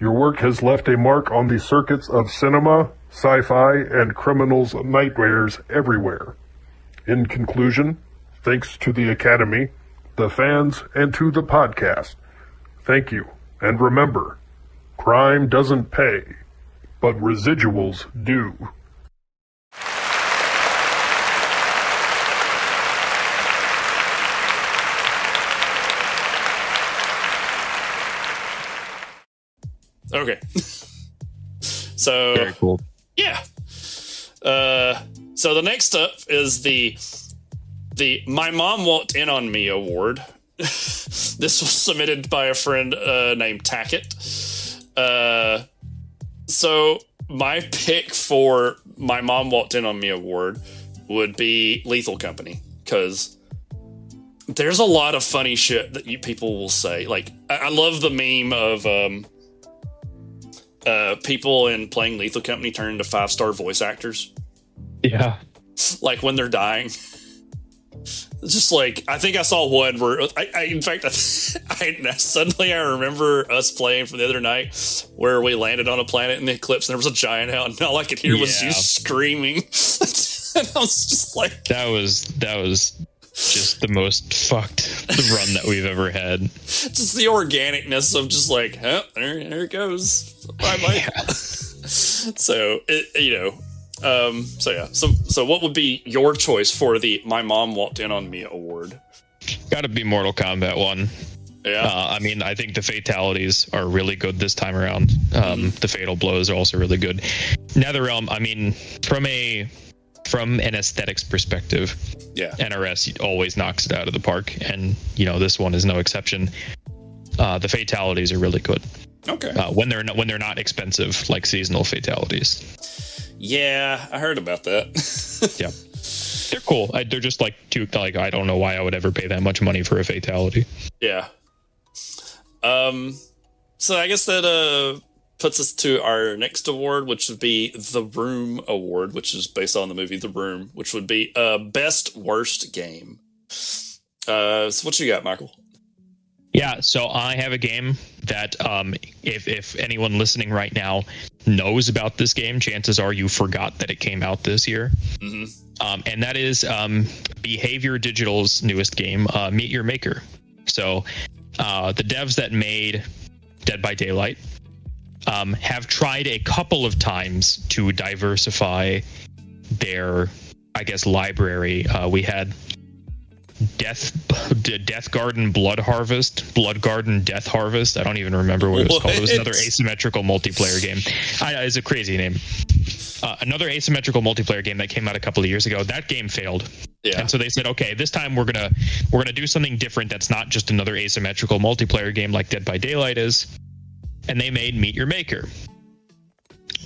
Your work has left a mark on the circuits of cinema, sci fi, and criminals' nightmares everywhere. In conclusion, thanks to the Academy, the fans, and to the podcast, thank you. And remember, crime doesn't pay, but residuals do. Okay. so Very cool. yeah. Uh, So the next up is the the My Mom Walked In on Me award. this was submitted by a friend uh, named Tackett. Uh, so my pick for My Mom Walked In on Me award would be Lethal Company because there's a lot of funny shit that you people will say. Like I, I love the meme of um, uh, people in playing Lethal Company turn into five star voice actors Yeah. like when they're dying. Just like I think I saw one where I, I in fact I, I suddenly I remember us playing from the other night where we landed on a planet in the eclipse and there was a giant out and all I could hear was you screaming and I was just like That was that was just the most fucked run that we've ever had. just the organicness of just like oh there, there it goes bye bye so it you know um so yeah so so what would be your choice for the my mom walked in on me award Got to be Mortal Kombat one. yeah Uh, I mean, I think the fatalities are really good this time around. Um, The fatal blows are also really good. NetherRealm, I mean, from a from an aesthetics perspective, yeah NRS always knocks it out of the park, and you know this one is no exception. Uh, the fatalities are really good okay uh, when they're not when they're not expensive like seasonal fatalities. Yeah, I heard about that. Yeah, they're cool. I, they're just like too like I don't know why I would ever pay that much money for a fatality. yeah. Um so I guess that uh puts us to our next award, which would be the Room Award, which is based on the movie The Room, which would be uh best worst game. Uh so what you got, Michael? Yeah, so I have a game that um, if if anyone listening right now knows about this game, chances are you forgot that it came out this year. Um, and that is um, Behavior Digital's newest game, uh, Meet Your Maker. So uh, the devs that made Dead by Daylight um, have tried a couple of times to diversify their, I guess, library. Uh, we had Death Death Garden Blood Harvest, Blood Garden Death Harvest. I don't even remember what it was called. It was another asymmetrical multiplayer game. I, it's a crazy name. Uh, another asymmetrical multiplayer game that came out a couple of years ago. That game failed, Yeah. and so they said, okay, this time we're gonna we're gonna do something different. That's not just another asymmetrical multiplayer game like Dead by Daylight is. And they made Meet Your Maker,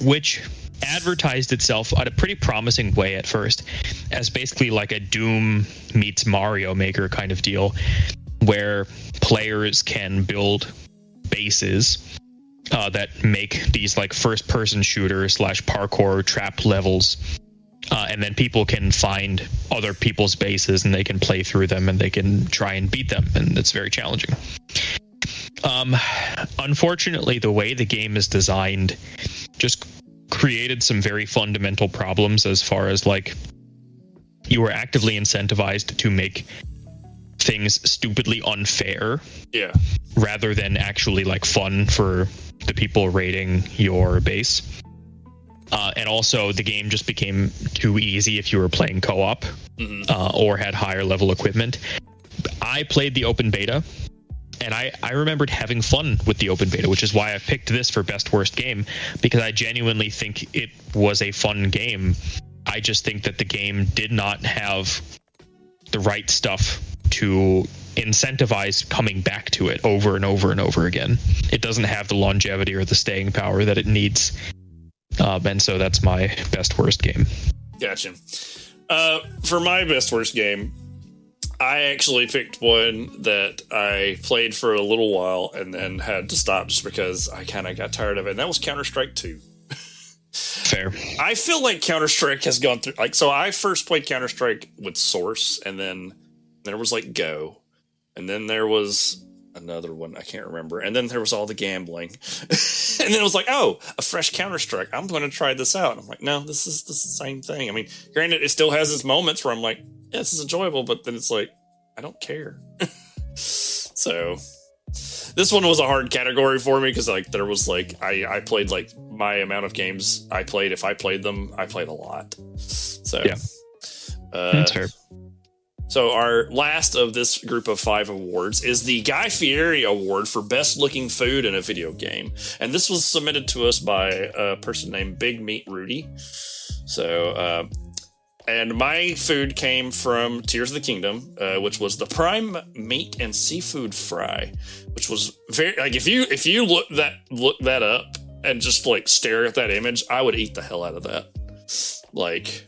which advertised itself at a pretty promising way at first as basically like a Doom meets Mario Maker kind of deal where players can build bases uh, that make these like first person shooter slash parkour trap levels uh, and then people can find other people's bases and they can play through them and they can try and beat them and it's very challenging um, unfortunately the way the game is designed just created some very fundamental problems as far as like you were actively incentivized to make things stupidly unfair Yeah. rather than actually like fun for the people raiding your base. Uh, and also, the game just became too easy if you were playing co-op uh, or had higher level equipment. I played the open beta, and I I remembered having fun with the open beta, which is why I picked this for best worst game because I genuinely think it was a fun game. I just think that the game did not have the right stuff to incentivize coming back to it over and over and over again. It doesn't have the longevity or the staying power that it needs. Um, and so that's my best worst game. Gotcha. Uh, for my best worst game, I actually picked one that I played for a little while and then had to stop just because I kind of got tired of it. And that was Counter Strike 2. Fair. I feel like Counter Strike has gone through like so. I first played Counter Strike with Source, and then there was like Go, and then there was another one I can't remember, and then there was all the gambling, and then it was like, oh, a fresh Counter Strike. I'm going to try this out. And I'm like, no, this is this is the same thing. I mean, granted, it still has its moments where I'm like, yeah, this is enjoyable, but then it's like, I don't care. so this one was a hard category for me because like there was like I I played like my amount of games I played if I played them I played a lot. So Yeah. Uh, That's fair. so our last of this group of five awards is the Guy Fieri Award for best looking food in a video game, and this was submitted to us by a person named Big Meat Rudy. So uh, and my food came from Tears of the Kingdom, uh, which was the prime meat and seafood fry, which was very like if you if you look that look that up and just like stare at that image, I would eat the hell out of that. Like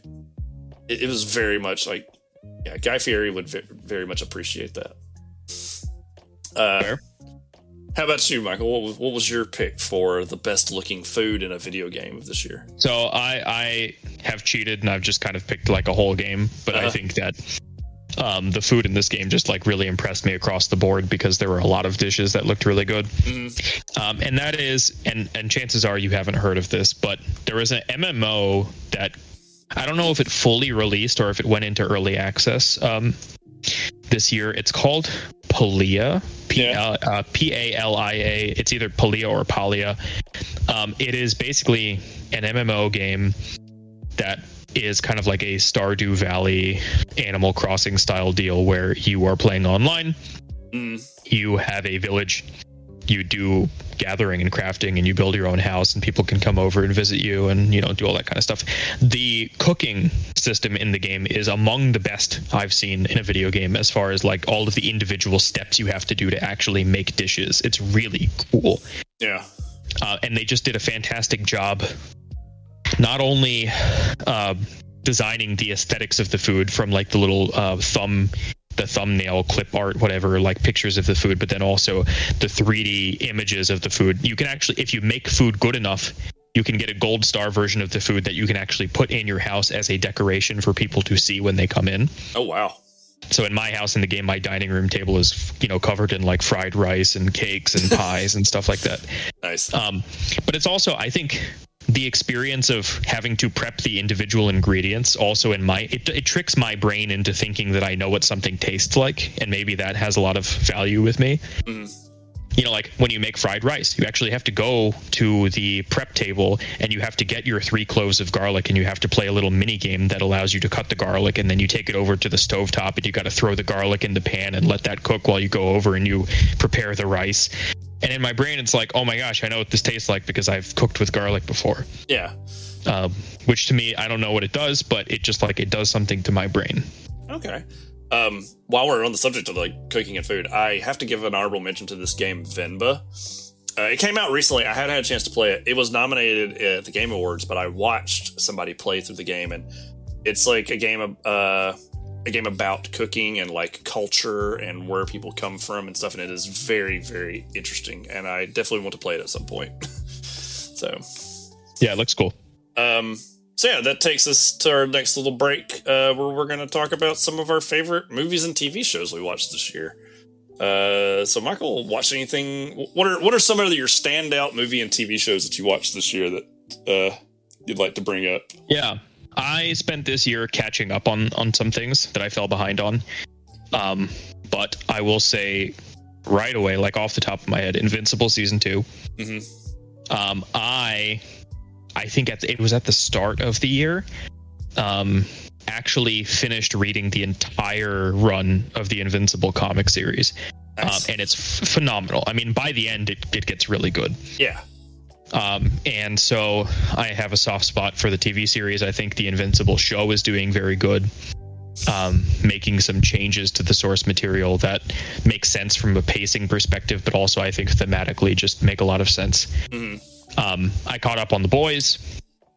it, it was very much like yeah, Guy Fieri would ve- very much appreciate that. Uh. How about you, Michael? What was, what was your pick for the best looking food in a video game of this year? So I I have cheated and I've just kind of picked like a whole game, but I Uh-huh. think that um, the food in this game just like really impressed me across the board because there were a lot of dishes that looked really good. Mhm. Um, and that is, and and chances are you haven't heard of this, but there was an MMO that I don't know if it fully released or if it went into early access um, this year. It's called Palia. P Yeah. uh, P A L I A. It's either Palia or Palia. Um, it is basically an MMO game that is kind of like a Stardew Valley Animal Crossing style deal where you are playing online Mm, you have a village you do gathering and crafting and you build your own house and people can come over and visit you and you know do all that kind of stuff. The cooking system in the game is among the best i've seen in a video game as far as like all of the individual steps you have to do to actually make dishes. It's really cool. Yeah. uh, and they just did a fantastic job not only uh, designing the aesthetics of the food from like the little uh, thumb the thumbnail clip art whatever like pictures of the food but then also the 3d images of the food you can actually if you make food good enough you can get a gold star version of the food that you can actually put in your house as a decoration for people to see when they come in Oh wow. so in my house in the game my dining room table is you know covered in like fried rice and cakes and pies and stuff like that Nice. um, but it's also, I think, the experience of having to prep the individual ingredients also in my it, it tricks my brain into thinking that I know what something tastes like, and maybe that has a lot of value with me. Mhm. You know, like when you make fried rice, you actually have to go to the prep table and you have to get your three cloves of garlic and you have to play a little mini game that allows you to cut the garlic and then you take it over to the stovetop and you got to throw the garlic in the pan and let that cook while you go over and you prepare the rice. And in my brain, it's like, oh my gosh, I know what this tastes like because I've cooked with garlic before. yeah. Um, which to me, I don't know what it does, but it just like it does something to my brain. Okay. Um, while we're on the subject of like cooking and food, I have to give an honorable mention to this game, Venba. Uh, it came out recently. I hadn't had a chance to play it. It was nominated at the Game Awards, but I watched somebody play through the game, and it's like a game of uh, a game about cooking and like culture and where people come from and stuff. And it is very, very interesting. And I definitely want to play it at some point. so Yeah, it looks cool. um, so yeah, that takes us to our next little break, uh, where we're going to talk about some of our favorite movies and TV shows we watched this year. Uh, so Michael, watch anything? What are what are some of your standout movie and TV shows that you watched this year that uh, you'd like to bring up? Yeah, I spent this year catching up on on some things that I fell behind on. Um, but I will say right away, like off the top of my head, Invincible season 2 hmm Um, I, I think at the, it was at the start of the year. Um, actually finished reading the entire run of the Invincible comic series, um, and it's f- phenomenal. I mean, by the end, it, it gets really good. yeah, Um, and so I have a soft spot for the TV series. I think the Invincible show is doing very good, um, making some changes to the source material that make sense from a pacing perspective, but also I think thematically just make a lot of sense. Mhm. Um, I caught up on the boys.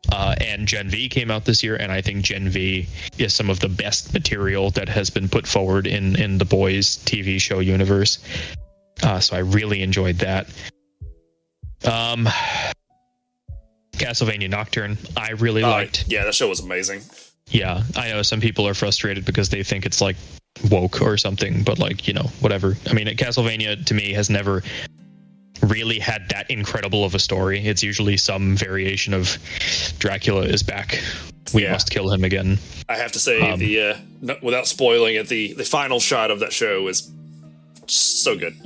Uh, and Gen V came out this year, and I think Gen V is some of the best material that has been put forward in in the boys TV show universe. Uh, so I really enjoyed that. Um, Castlevania Nocturne, I really Uh, liked. yeah, that show was amazing. Yeah, I know some people are frustrated because they think it's like woke or something, but like you know, whatever. I mean, Castlevania to me has never really had that incredible of a story. It's usually some variation of Dracula is back. We Yeah. must kill him again. I have to say Um, the uh, no, without spoiling it, the the final shot of that show is so good.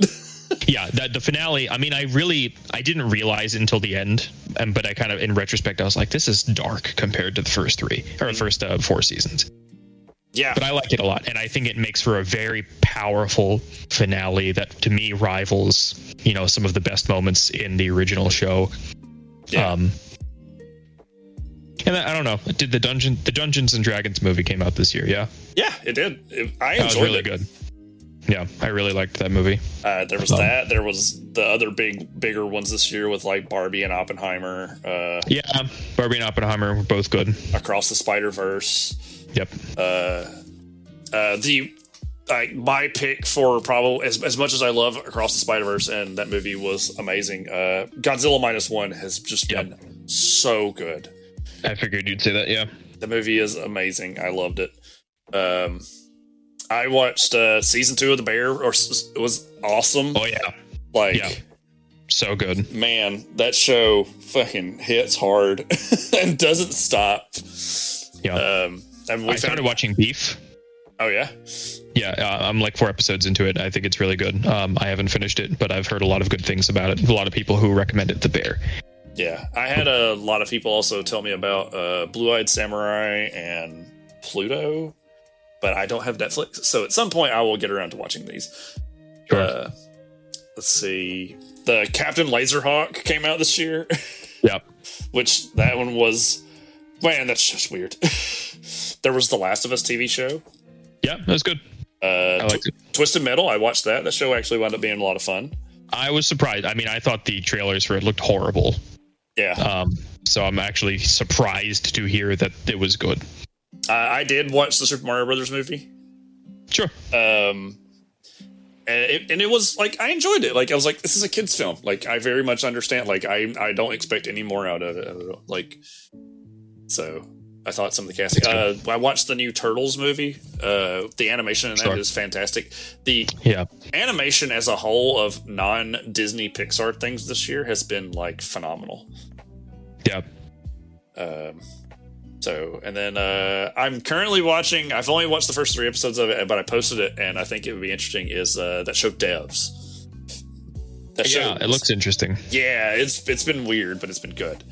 yeah that the finale i mean i really i didn't realize until the end and but i kind of in retrospect i was like this is dark compared to the first three or the first uh, four seasons yeah, but i like it a lot and i think it makes for a very powerful finale that to me rivals you know some of the best moments in the original show Yeah. um And I don't know. Did the dungeon the Dungeons and Dragons movie came out this year? Yeah, Yeah, it did. It- I that was really it. good. Yeah, I really liked that movie. Uh, there was Um, that. There was the other big, bigger ones this year with like Barbie and Oppenheimer, uh, Yeah, Barbie and Oppenheimer were both good. Across the Spider Verse. Yep. Uh, uh, the like my pick for probably as, as much as I love Across the Spider Verse and that movie was amazing. Uh, Godzilla minus one has just Yep. been so good. I figured you'd say that. Yeah. The movie is amazing. I loved it. Um, I watched uh, season two of The Bear, or it was awesome. Oh yeah. like, yeah. So good. man, that show fucking hits hard and doesn't stop. Yeah. Um, and we I started watching Beef. Oh yeah, Yeah, uh, I'm like four episodes into it. I think it's really good. Um, I haven't finished it, but I've heard a lot of good things about it. A lot of people who recommend it. The Bear. yeah. I had a lot of people also tell me about uh, Blue Eyed Samurai and Pluto, but I don't have Netflix, so at some point I will get around to watching these. Sure. Uh, let's see. The Captain Laserhawk came out this year, Yep. which that one was. Man, that's just weird. there was the Last of Us TV show. Yeah, that was good. Uh, it. Twisted Metal. I watched that. That show actually wound up being a lot of fun. I was surprised. I mean, I thought the trailers for it looked horrible. Yeah, Um, so I'm actually surprised to hear that it was good. I, I did watch the Super Mario Brothers movie. Sure. Um, and it, and it was like I enjoyed it. Like I was like, this is a kids film. Like I very much understand. Like I I don't expect any more out of it. Like so. I thought some of the casting. Uh, I watched the new Turtles movie. Uh, the animation in that Sure. is fantastic. The Yeah. animation as a whole of non Disney Pixar things this year has been like phenomenal. Yeah. Um, so, and then uh, I'm currently watching. I've only watched the first three episodes of it, but I posted it, and I think it would be interesting. Is uh, that show Devs? That show, Yeah. It looks interesting. yeah, it's it's been weird, but it's been good.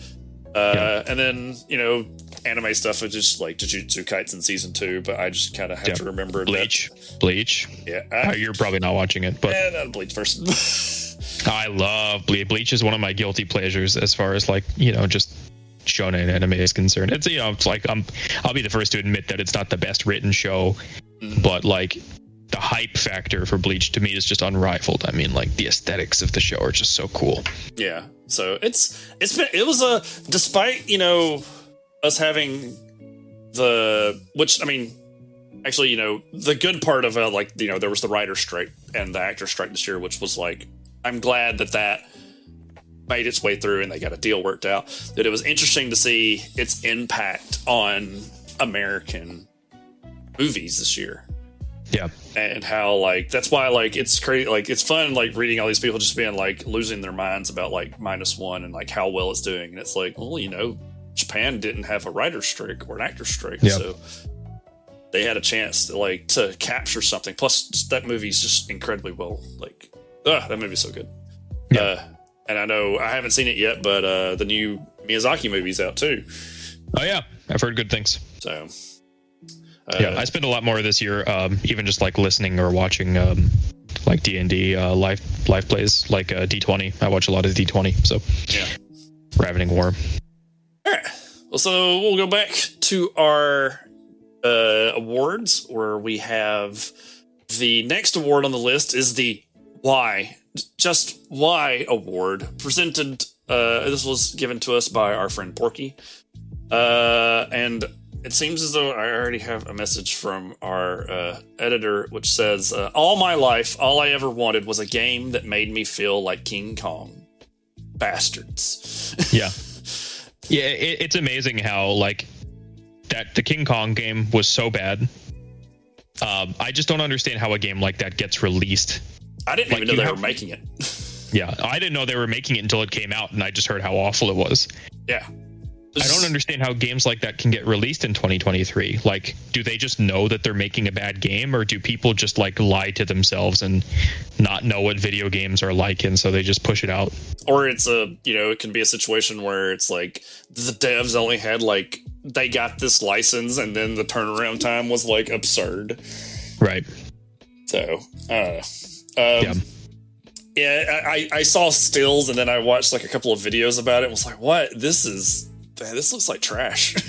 Uh, And then you know, anime stuff is just like Jujutsu Kaisen season two, but I just kind of have Yeah. to remember Bleach. Bleach. That, Uh, yeah, I, you're probably not watching it, but yeah, not Bleach first. I love Bleach. Bleach is one of my guilty pleasures as far as like you know just shonen anime is concerned. It's you know it's like I'm I'll be the first to admit that it's not the best written show, Mhm. but like the hype factor for Bleach to me is just unrivaled. I mean like the aesthetics of the show are just so cool. Yeah. So it's it's been it was a despite you know us having the which I mean actually you know the good part of uh, like you know there was the writer strike and the actor strike this year which was like I'm glad that that made its way through and they got a deal worked out that it was interesting to see its impact on American movies this year Yeah. and how like that's why like it's crazy like it's fun like reading all these people just being like losing their minds about like minus one and like how well it's doing and it's like well you know japan didn't have a writer's strike or an actor's strike Yeah. so they had a chance to like to capture something plus that movie's just incredibly well like uh, that movie's so good Yeah. uh, and i know i haven't seen it yet but uh the new miyazaki movie's out too Oh yeah, I've heard good things. so uh, yeah, I spent a lot more this year, um, even just like listening or watching, um, like D and D uh, live live plays, like uh, D twenty. I watch a lot of D twenty. So yeah Ravening War. All right. Well, so we'll go back to our uh, awards where we have the next award on the list is the Why, Just Why Award, presented. Uh, this was given to us by our friend Porky. Uh, and it seems as though I already have a message from our uh, editor, which says, uh, All my life, all I ever wanted was a game that made me feel like King Kong. Bastards. Yeah, yeah. It, it's amazing how like that the King Kong game was so bad. Um, I just don't understand how a game like that gets released. I didn't Like, even know they have- were making it. Yeah, I didn't know they were making it until it came out, and I just heard how awful it was. Yeah. I don't understand how games like that can get released in 2023. Like, do they just know that they're making a bad game, or do people just like lie to themselves and not know what video games are like, and so they just push it out? Or it's a, you know, it can be a situation where it's like the devs only had like, they got this license and then the turnaround time was like absurd. Right. So, uh, um, Yeah. yeah, I, I I saw stills and then I watched like a couple of videos about it and was like, what? This is man, this looks like trash.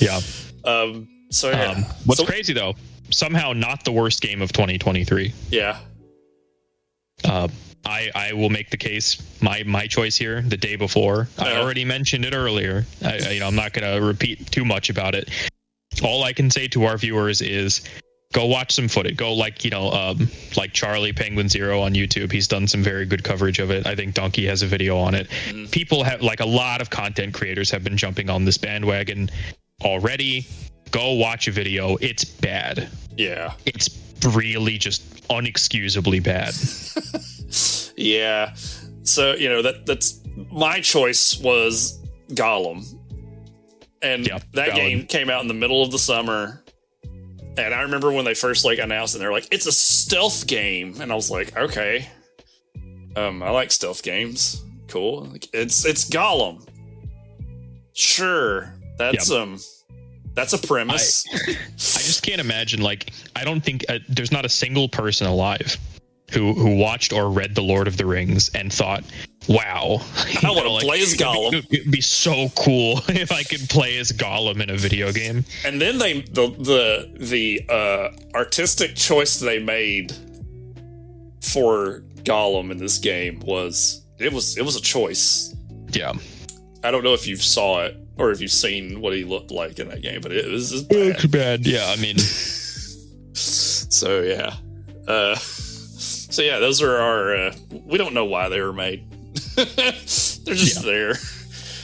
Yeah. um, so yeah, Um, what's So- crazy though, somehow not the worst game of 2023. yeah, Uh, I I will make the case my my choice here the day before. I Uh-huh. already mentioned it earlier. I, I- you know I'm not going to repeat too much about it. All I can say to our viewers is go watch some footage. Go like you know um, like Charlie Penguin Zero on YouTube. He's done some very good coverage of it. I think Dunkey has a video on it. Mhm. People have like a lot of content creators have been jumping on this bandwagon already. Go watch a video. It's bad. yeah, It's really just unexcusably bad. yeah. So you know that that's my choice was Gollum, and Yeah, that valid. game came out in the middle of the summer. And I remember when they first like announced and they're like, "It's a stealth game," and I was like, "Okay, um, I like stealth games. Cool. Like, it's it's Gollum. Sure, that's um, that's a premise. I just can't imagine. Like, I don't think uh, there's not a single person alive who who watched or read The Lord of the Rings and thought, "Wow, I want to play as Gollum." It'd be, it'd be so cool if I could play as Gollum in a video game." And then they the the the uh, artistic choice they made for Gollum in this game was it was it was a choice. Yeah, I don't know if you saw it or if you've seen what he looked like in that game, but it was bad. too bad. Yeah, I mean, So yeah, uh, so yeah, those are our. Uh, we don't know why they were made. They're just there.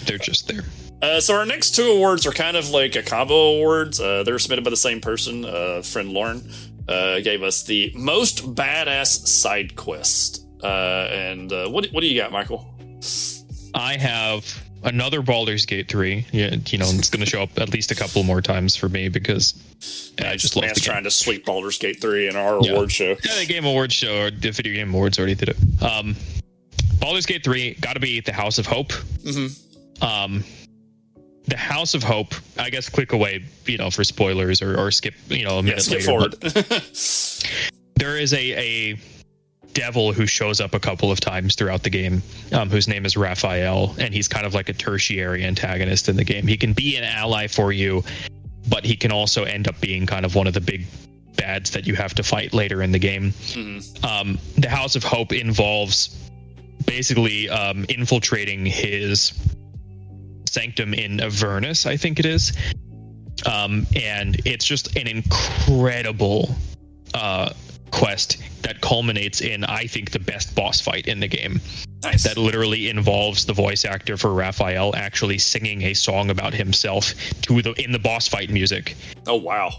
they're just there. Uh, so our next two awards are kind of like a combo awards. Uh, they're submitted by the same person. Uh, friend Lauren uh, gave us the most badass side quest. Uh, and uh, what what do you got, Michael? I have another Baldur's Gate three. Yeah, you know, it's going to show up at least a couple more times for me because I just love Man's trying to sweep Baldur's Gate three in our Yeah. award show. Yeah, the Game Awards show or the Video Game Awards already did it. Um, Baldur's Gate 3 got to be the House of Hope. Mhm. Um, the House of Hope, I guess, click away, you know, for spoilers or, or skip, you know, a Yeah, minute skip later. forward. There is a, a devil who shows up a couple of times throughout the game, um, whose name is Raphael, and he's kind of like a tertiary antagonist in the game. He can be an ally for you, but he can also end up being kind of one of the big bads that you have to fight later in the game Mhm. um, the House of Hope involves basically um, infiltrating his sanctum in Avernus, I think it is. Um, and it's just an incredible uh, quest that culminates in, I think, the best boss fight in the game. Nice. That literally involves the voice actor for Raphael actually singing a song about himself to the in the boss fight music, oh wow.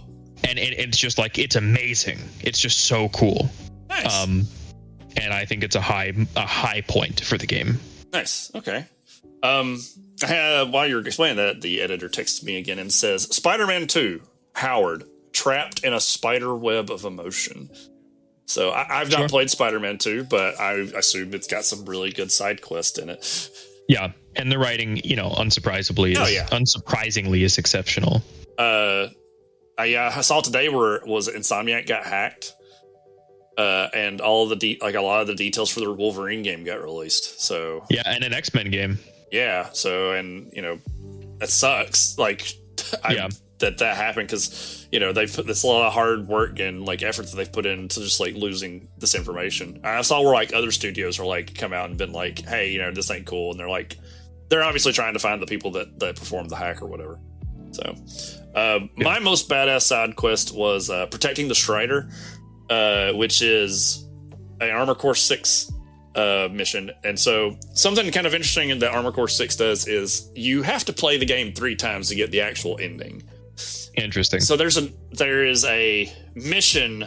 and it, it's just like it's amazing. It's just so cool. Nice. Um, and I think it's a high a high point for the game. Nice. Okay. Um, uh, while you're explaining that, the editor texts me again and says, "Spider-Man Two, Howard trapped in a spider web of emotion." So I, I've not Sure. played Spider-Man Two, but I assume it's got some really good side quest in it. Yeah, and the writing, you know, unsurprisingly, is, Oh, yeah. unsurprisingly is exceptional. Uh, I, uh, I saw today where was Insomniac got hacked, uh, and all of the de- like a lot of the details for the Wolverine game got released. So Yeah, and an X Men game. yeah so and you know that sucks like I, Yeah. That that happened because you know they've put this a lot of hard work and like efforts that they've put into just like losing this information i saw where like other studios are like come out and been like hey you know this ain't cool and they're like they're obviously trying to find the people that that performed the hack or whatever so uh, my most badass side quest was uh, protecting the strider uh, which is an armor core 6 uh, mission. And so something kind of interesting that Armor Core 6 does is you have to play the game three times to get the actual ending. Interesting. So there's a there is a mission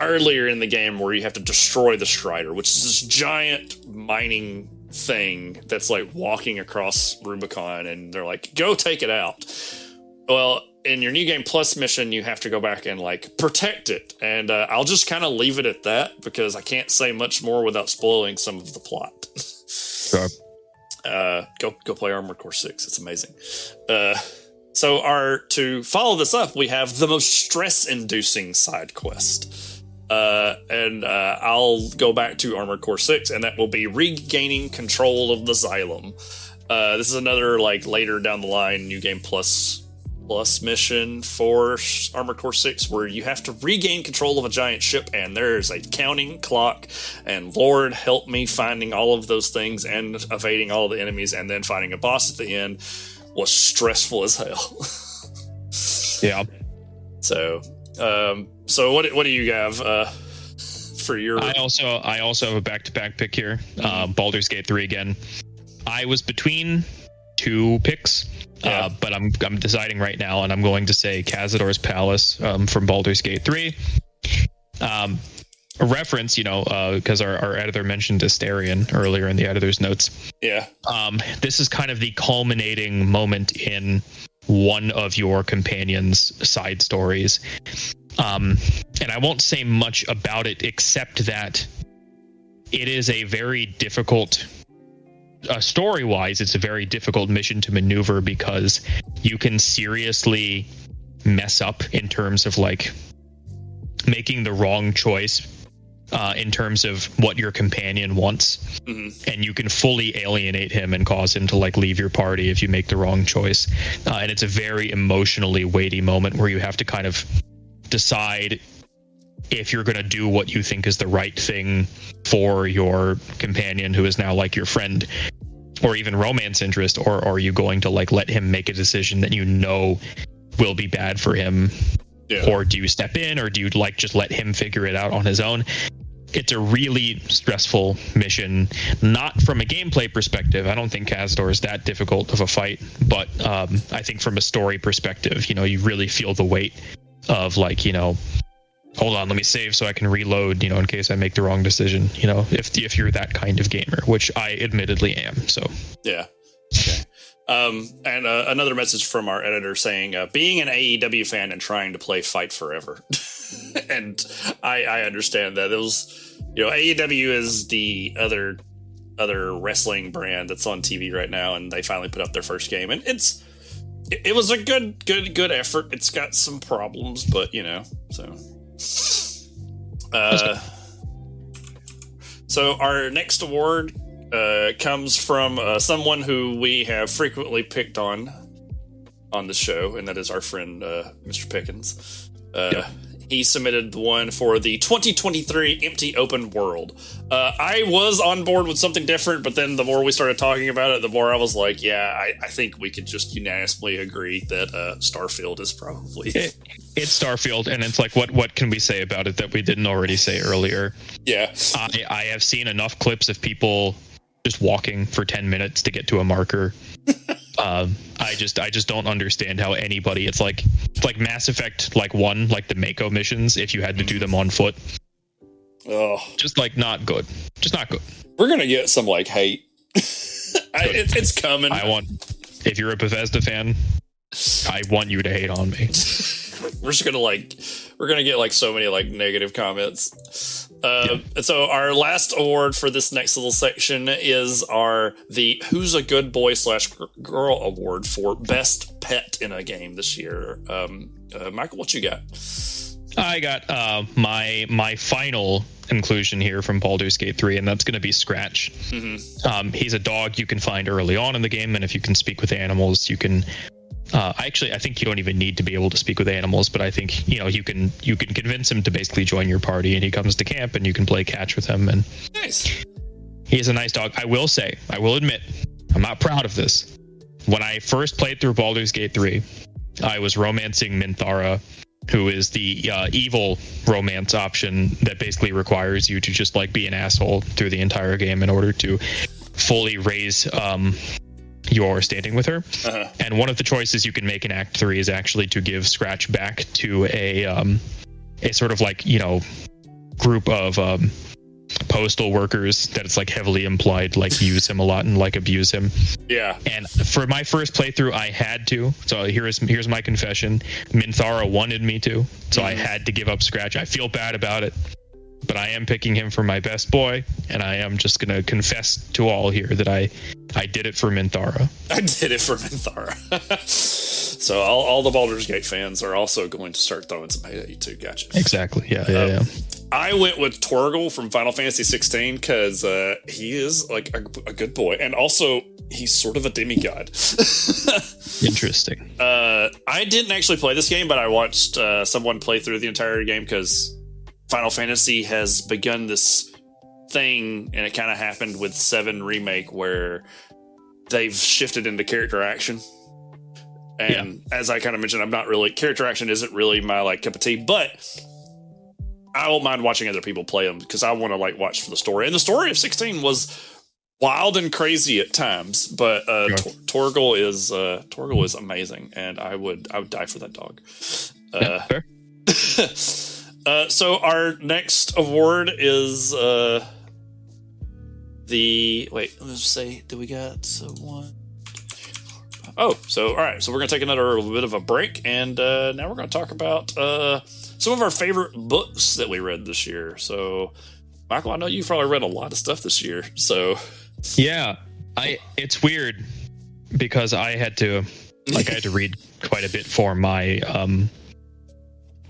earlier in the game where you have to destroy the Strider, which is this giant mining thing that's like walking across Rubicon and they're like, go take it out. Well, in your new game plus mission, you have to go back and like protect it. And uh, I'll just kind of leave it at that because I can't say much more without spoiling some of the plot. Sure. uh, go go play Armored Core Six. It's amazing. Uh, so our to follow this up, we have the most stress-inducing side quest, uh, and uh, I'll go back to Armored Core Six, and that will be regaining control of the Xylem. Uh, this is another like later down the line new game plus plus mission for Armored Core 6 where you have to regain control of a giant ship and there's a counting clock and Lord help me finding all of those things and evading all the enemies and then finding a boss at the end was stressful as hell. Yeah. so um so what what do you have uh for your I also I also have a back to back pick here. Uh, Baldur's Gate three again. I was between two picks, Yeah. uh, but I'm I'm deciding right now, and I'm going to say Cazador's Palace um, from Baldur's Gate three. Um, a reference, you know, because our, our editor mentioned Astarion earlier in the editor's notes. yeah Um, this is kind of the culminating moment in one of your companions' side stories. Um, and I won't say much about it except that it is a very difficult, uh, story wise, it's a very difficult mission to maneuver because you can seriously mess up in terms of like making the wrong choice uh, in terms of what your companion wants. And you can fully alienate him and cause him to like leave your party if you make the wrong choice. Uh, and it's a very emotionally weighty moment where you have to kind of decide if you're going to do what you think is the right thing for your companion who is now like your friend or even romance interest or, or are you going to like let him make a decision that you know will be bad for him? Yeah. Or do you step in or do you like just let him figure it out on his own it's a really stressful mission not from a gameplay perspective i don't think Cazador is that difficult of a fight but um, i think from a story perspective you know you really feel the weight of like you know hold on let me save so i can reload you know in case i make the wrong decision you know if if you're that kind of gamer which i admittedly am so Yeah. Okay. Um, and uh, another message from our editor saying, uh, being an AEW fan and trying to play Fight Forever. and I, I understand that. It was, you know, AEW is the other other wrestling brand that's on TV right now, and they finally put up their first game, and it's it, it was a good good good effort. It's got some problems, but you know, so. Uh, so our next award uh, comes from uh, someone who we have frequently picked on on the show, and that is our friend uh, Mr. Pickens. Uh, He submitted the one for the 2023 Empty Open World. Uh, I was on board with something different, but then the more we started talking about it, the more I was like, yeah, I, I think we could just unanimously agree that uh, Starfield is probably. it, it's starfield and it's like what what can we say about it that we didn't already say earlier yeah. I, I have seen enough clips of people just walking for 10 minutes to get to a marker. um, I just I just don't understand how anybody it's like it's like Mass Effect like one like the Mako missions if you had to do them on foot Oh, just like not good just not good. we're going to get some like hate. I, it, it's coming. I want if you're a Bethesda fan I want you to hate on me. we're just gonna like we're gonna get like so many like negative comments uh, and so our last award for this next little section is our the who's a good boy slash girl award for best pet in a game this year um uh, michael what you got I got uh, my my final inclusion here from Baldur's Gate 3, and that's going to be Scratch. Um, he's a dog you can find early on in the game, and if you can speak with animals, you can. Uh, actually, I think you don't even need to be able to speak with animals, but I think you know you can you can convince him to basically join your party, and he comes to camp, and you can play catch with him, and nice is a nice dog. I will say, I will admit, I'm not proud of this. When I first played through Baldur's Gate 3, I was romancing Minthara, who is the uh, evil romance option that basically requires you to just like be an asshole through the entire game in order to fully raise um, your standing with her. uh-huh. And one of the choices you can make in Act Three is actually to give Scratch back to a um, a sort of like you know group of um, postal workers that it's like heavily implied like use him a lot and like abuse him. yeah And for my first playthrough, I had to. So here's here's my confession. Minthara wanted me to, so I had to give up Scratch. I feel bad about it, but I am picking him for my best boy, and I am just gonna confess to all here that I I did it for Minthara. i did it for minthara So all, all the Baldur's Gate fans are also going to start throwing some hate at you too. Gotcha. Exactly. Yeah. Yeah. yeah. I went with Torgal from Final Fantasy 16 because uh, he is like a, a good boy, and also he's sort of a demigod. Interesting. Uh, I didn't actually play this game, but I watched uh, someone play through the entire game because Final Fantasy has begun this thing, and it kind of happened with Seven Remake where they've shifted into character action. And as I kind of mentioned, I'm not really character action isn't really my like cup of tea, but I don't mind watching other people play them because I want to like watch for the story. And the story of 16 was wild and crazy at times, but uh, Sure. Tor- Torgal is uh, Torgal is amazing, and I would I would die for that dog. Yeah, Uh, fair. uh, so our next award is uh, the wait. Let's say, do we got so one? Oh, so all right. So we're gonna take another bit of a break, and uh, now we're gonna talk about uh, some of our favorite books that we read this year. So, Michael, I know you've probably read a lot of stuff this year. So, Yeah, I. It's weird because I had to, like, I had to read quite a bit for my um,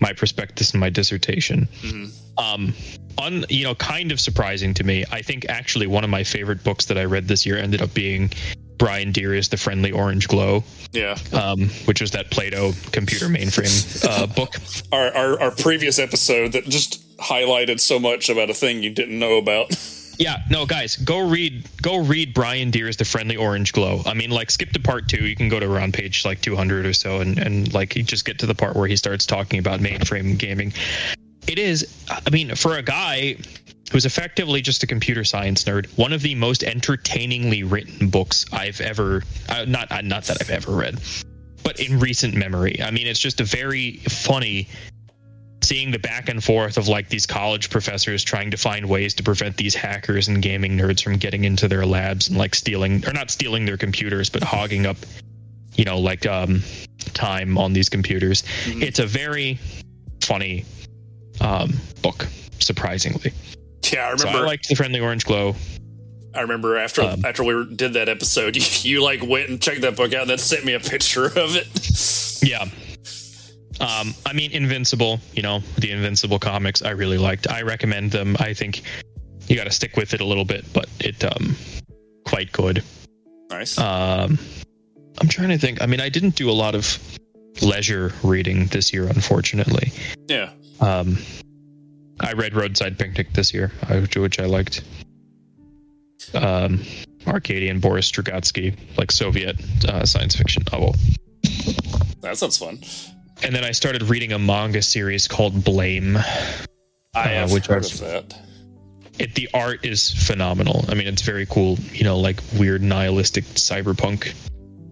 my prospectus and my dissertation. mhm. Um, on you know, kind of surprising to me. I think actually one of my favorite books that I read this year ended up being Brian Dear's The Friendly Orange Glow, yeah, um, which was that Plato computer mainframe uh, book. our, our our previous episode that just highlighted so much about a thing you didn't know about. Yeah, no, guys, go read go read Brian Dear's The Friendly Orange Glow. I mean, like, skip to part two. You can go to around page like 200 or so, and and like just get to the part where he starts talking about mainframe gaming. It is, I mean, for a guy who's effectively just a computer science nerd, one of the most entertainingly written books I've ever uh, not uh, not that I've ever read, but in recent memory. I mean, it's just a very funny seeing the back and forth of like these college professors trying to find ways to prevent these hackers and gaming nerds from getting into their labs and like stealing or not stealing their computers but hogging up you know like um time on these computers Mhm. it's a very funny um book surprisingly Yeah, I so remember. i liked the friendly orange glow I remember after Um, after we were- did that episode, you, you like went and checked that book out and then sent me a picture of it. yeah um i mean invincible you know the invincible comics i really liked i recommend them i think you got to stick with it a little bit but it um quite good Nice. Um, I'm trying to think. I mean, I didn't do a lot of leisure reading this year, unfortunately. yeah. Um, I read Roadside Picnic this year, which I liked. Um, Arkady and Boris Strugatsky, like Soviet uh, science fiction novel. That sounds fun. And then I started reading a manga series called Blame. I Uh, have which heard I've- of that. It the art is phenomenal. I mean, it's very cool. You know, like weird nihilistic cyberpunk,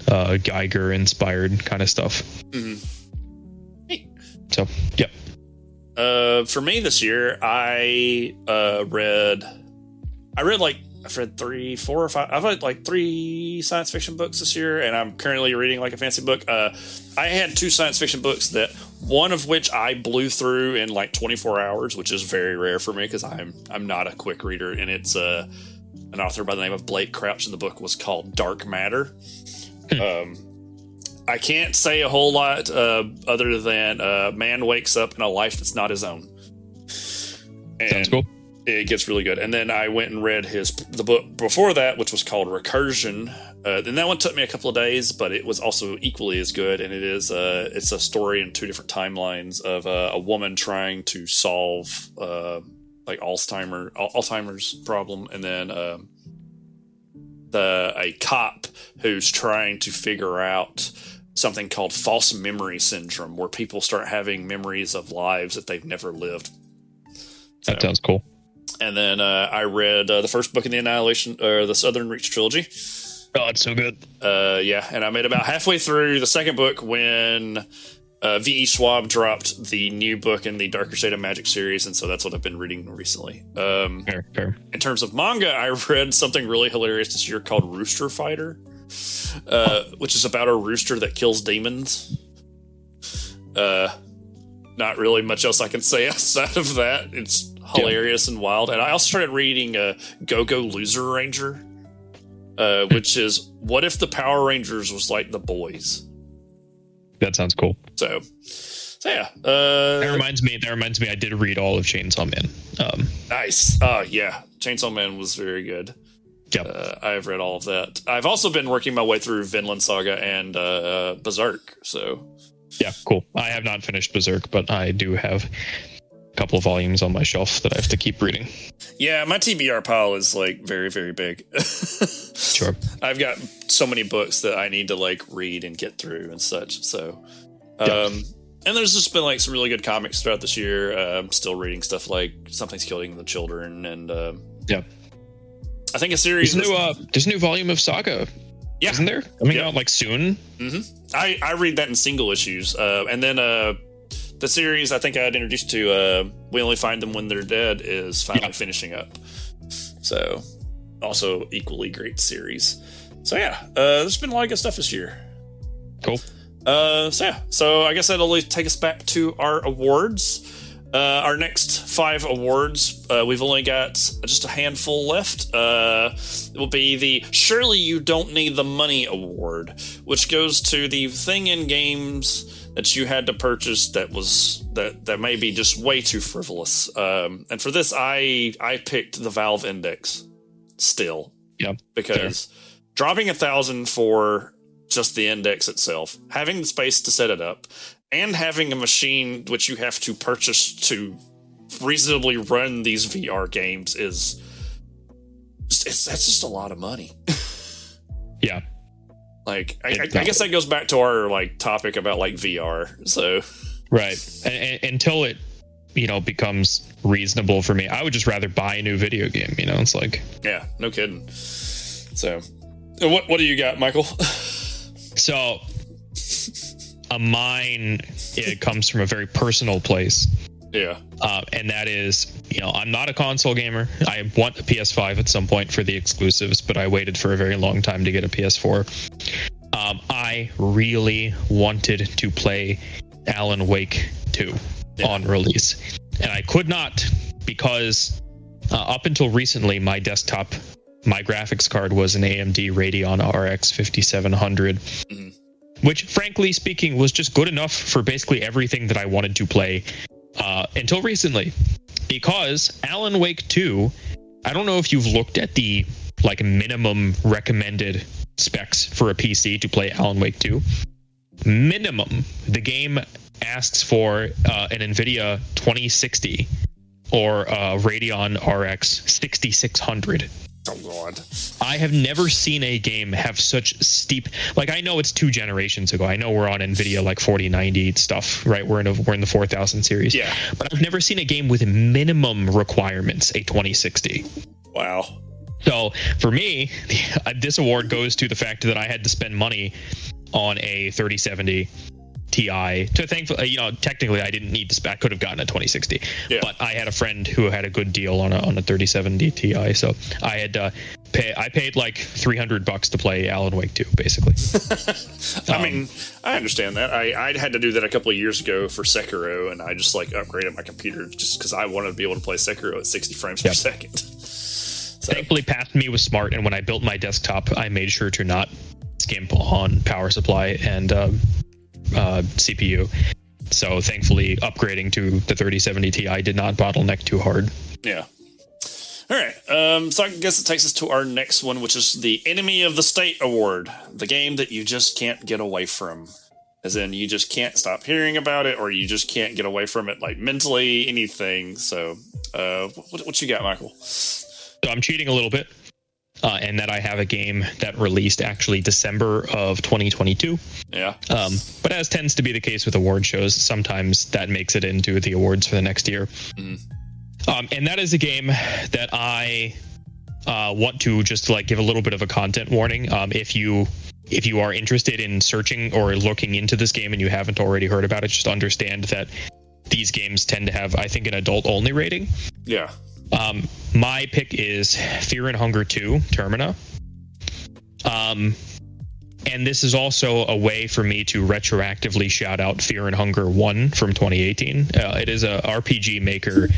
uh, Giger inspired kind of stuff. Mhm. So, yep. Uh, for me this year, I uh, read. I read like I've read three, four, or five. I've read like three science fiction books this year, and I'm currently reading like a fancy book. Uh, I had two science fiction books that one of which I blew through in like 24 hours, which is very rare for me because I'm I'm not a quick reader, and it's uh, an author by the name of Blake Crouch, and the book was called Dark Matter. um, I can't say a whole lot uh, other than uh, man wakes up in a life that's not his own. And Sounds cool. It gets really good. And then I went and read his the book before that, which was called Recursion. Uh, and that one took me a couple of days, but it was also equally as good. And it is uh, it's a story in two different timelines of uh, a woman trying to solve uh, like Alzheimer Alzheimer's problem, and then um, the a cop who's trying to figure out something called false memory syndrome, where people start having memories of lives that they've never lived. That So- sounds cool. And then uh, I read uh, the first book in the Annihilation or the Southern Reach trilogy. Oh, it's so good. Uh, yeah, and I made about halfway through the second book when uh, V.E. Schwab dropped the new book in the Darker Shade of Magic series, and so that's what I've been reading recently. Um, Fair, fair. in terms of manga, I read something really hilarious this year called Rooster Fighter, uh, which is about a rooster that kills demons. Uh, not really much else I can say outside of that. It's hilarious and wild. And I also started reading uh, Go Go Loser Ranger, uh, which is what if the Power Rangers was like the boys? That sounds cool. So, so yeah. Uh, That reminds me. That reminds me. I did read all of Chainsaw Man. Um, nice. Uh, yeah. Chainsaw Man was very good. Yep. Uh, I've read all of that. I've also been working my way through Vinland Saga and uh, Berserk. So, yeah, cool. I have not finished Berserk, but I do have couple of volumes on my shelf that I have to keep reading. yeah, my TBR pile is like very, very big. Sure. I've got so many books that I need to like read and get through and such. So, um, Yeah. and there's just been like some really good comics throughout this year. Uh, I'm still reading stuff like Something's Killing the Children, and uh, Yeah. I think a series. There's a new. Uh, there's a new volume of Saga. Yeah. Isn't there coming Yeah. out like soon? I I read that in single issues, uh, and then uh, the series I think I'd introduced to uh, We Only Find Them When They're Dead is finally Yeah. finishing up. So, also equally great series. So yeah, uh, there's been a lot of good stuff this year. Cool. Uh, so yeah, so I guess that'll take us back to our awards. Uh, our next five awards, uh, we've only got just a handful left. Uh, it will be the Surely You Don't Need the Money Award, which goes to the thing in games that you had to purchase that was that that may be just way too frivolous. Um, and for this, I I picked the Valve Index still Yeah. because dropping a thousand for just the index itself, having the space to set it up, and having a machine which you have to purchase to reasonably run these VR games is it's, that's just a lot of money. Yeah. Like I, I, I guess that goes back to our like topic about like VR. So Right. And, and, until it, you know, becomes reasonable for me, I would just rather buy a new video game. You know, it's like yeah, no kidding. So uh, what what do you got, Michael? so. A mine. It comes from a very personal place. Yeah, uh, and that is, you know, I'm not a console gamer. I want a PS5 at some point for the exclusives, but I waited for a very long time to get a PS4. Um, I really wanted to play Alan Wake 2 Yeah. on release, and I could not because uh, up until recently, my desktop, my graphics card was an AMD Radeon RX 5700 Mhm. which frankly speaking was just good enough for basically everything that I wanted to play uh, until recently. Because Alan Wake 2, I don't know if you've looked at the like minimum recommended specs for a PC to play Alan Wake 2. Minimum, the game asks for uh, an NVIDIA 2060 or a Radeon RX 6600. Oh god, I have never seen a game have such steep. Like I know it's two generations ago. I know we're on Nvidia like 4090 stuff, right? We're in a, we're in the 4000 series. Yeah. But I've never seen a game with minimum requirements a 2060. wow, So for me, this award goes to the fact that I had to spend money on a 3070 Ti. To thankfully, uh, you know, technically I didn't need to. I could have gotten a 2060, Yeah. but I had a friend who had a good deal on a on a 3070 Ti. So I had to pay. I paid like 300 bucks to play Alan Wake 2, basically. I um, mean, I understand that. I I had to do that a couple of years ago for Sekiro, and I just like upgraded my computer just because I wanted to be able to play Sekiro at 60 frames per second. So Thankfully, past me was smart, and when I built my desktop, I made sure to not skimp on power supply and um, uh, CPU. So thankfully, upgrading to the 3070 Ti did not bottleneck too hard. yeah. All right. Um, so I guess it takes us to our next one, which is the Enemy of the State Award, the game that you just can't get away from. As in, you just can't stop hearing about it, or you just can't get away from it, like mentally, anything. So, uh, what, what you got, Michael? So I'm cheating a little bit, uh, and that I have a game that released actually December of 2022. Yeah. Um, but as tends to be the case with award shows, sometimes that makes it into the awards for the next year. Um, and that is a game that I uh, want to just like give a little bit of a content warning. Um, if you if you are interested in searching or looking into this game and you haven't already heard about it, just understand that these games tend to have, I think, an adult only rating. Yeah. Um, my pick is Fear and Hunger 2 Termina. Um, and this is also a way for me to retroactively shout out Fear and Hunger 1 from 2018. Uh, it is a RPG maker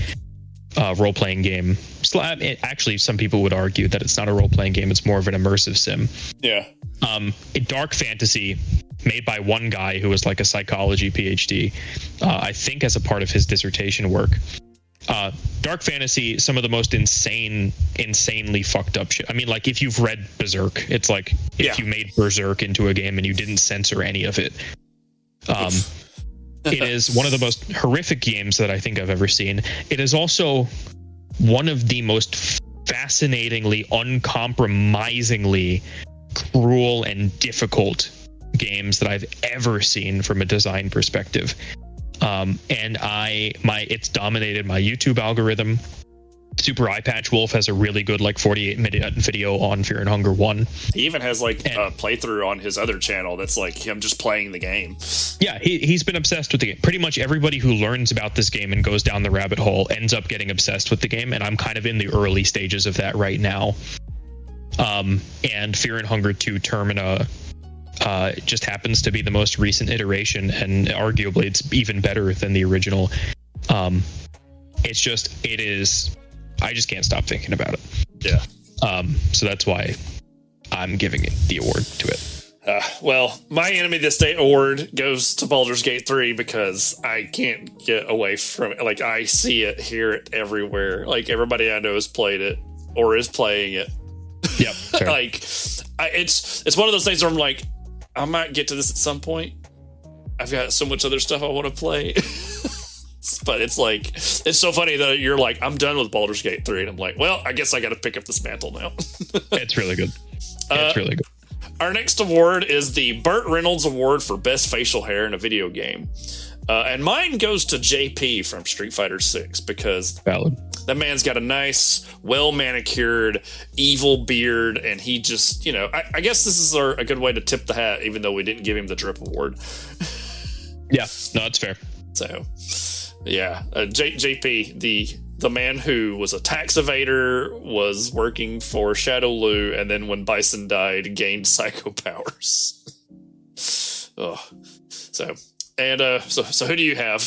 uh, role playing game. It, actually, some people would argue that it's not a role playing game, it's more of an immersive sim Yeah. um, a dark fantasy made by one guy who was like a psychology PhD, uh, I think as a part of his dissertation work. Uh, Dark Fantasy, some of the most insane, insanely fucked up shit. I mean, like if you've read Berserk, it's like if Yeah. you made Berserk into a game and you didn't censor any of it. Um, it is one of the most horrific games that I think I've ever seen. It is also one of the most fascinatingly, uncompromisingly cruel and difficult games that I've ever seen from a design perspective. Um, and I my it's dominated my YouTube algorithm. Super Eye Patch Wolf has a really good like 48 minute video on Fear and Hunger One. He even has like And- a playthrough on his other channel that's like him just playing the game. Yeah, he, he's been obsessed with the game. Pretty much everybody who learns about this game and goes down the rabbit hole ends up getting obsessed with the game, and I'm kind of in the early stages of that right now. Um, and Fear and Hunger 2 Termina uh, just happens to be the most recent iteration, and arguably it's even better than the original. Um, it's just, it is, I just can't stop thinking about it. Yeah. Um, so that's why I'm giving it the award to it. Uh, well, my enemy this day award goes to Baldur's Gate 3 because I can't get away from it. Like, I see it, hear it everywhere. Like, everybody I know has played it or is playing it. Yep. like, I, it's it's one of those things where I'm like, I might get to this at some point. I've got so much other stuff I want to play. but it's like, it's so funny that you're like, I'm done with Baldur's Gate 3. And I'm like, well, I guess I got to pick up this mantle now. it's really good. Uh, it's really good. Our next award is the Burt Reynolds Award for Best Facial Hair in a Video Game. Uh, and mine goes to JP from Street Fighter 6 because Valid. that man's got a nice, well manicured, evil beard. And he just, you know, I, I guess this is our, a good way to tip the hat, even though we didn't give him the Drip Award. Yeah, no, it's fair. So, yeah, uh, J- JP, the the man who was a tax evader, was working for Shadaloo, and then when Bison died, gained psycho powers. oh, so and uh, so so who do you have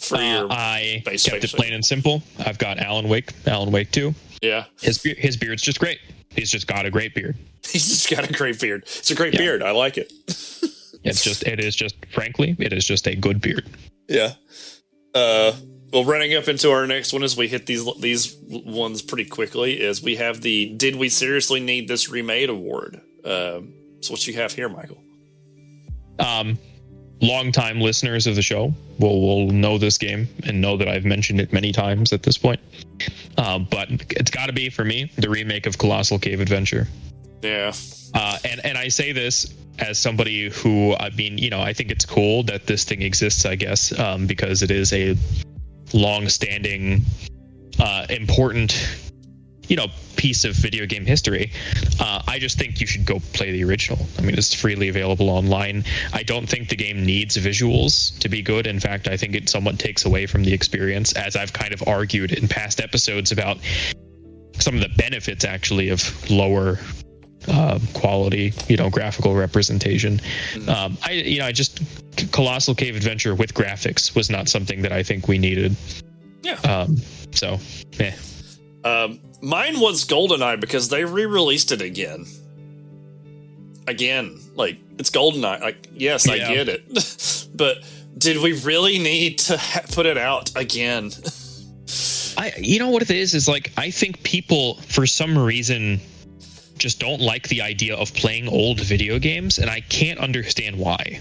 for Uh, your? I base kept it plain and simple. I've got Alan Wake, Alan Wake 2. yeah, His be- his beard's just great. He's just got a great beard. he's just got a great beard. It's a great Yeah. beard. I like it. It's just it is just frankly, it is just a good beard. Yeah. Uh, well, running up into our next one as we hit these these ones pretty quickly is we have the "Did we seriously need this remade?" award. Um, so what you have here, Michael? Um longtime listeners of the show will will know this game and know that I've mentioned it many times at this point. Um, but it's got to be for me the remake of Colossal Cave Adventure. Yeah, Uh, and and I say this as somebody who I mean, you know, I think it's cool that this thing exists. I guess um, because it is a long-standing, uh, important, you know, piece of video game history. Uh, I just think you should go play the original. I mean, it's freely available online. I don't think the game needs visuals to be good. In fact, I think it somewhat takes away from the experience, as I've kind of argued in past episodes about some of the benefits actually of lower uh, quality, you know, graphical representation. Um, I, you know, I just Colossal Cave Adventure with graphics was not something that I think we needed. Yeah. Um, so, eh. um, mine was GoldenEye because they re-released it again. Again, like it's GoldenEye. Like, yes, I get it, but did we really need to ha- put it out again? I, you know what it is is like I think people for some reason just don't like the idea of playing old video games, and I can't understand why.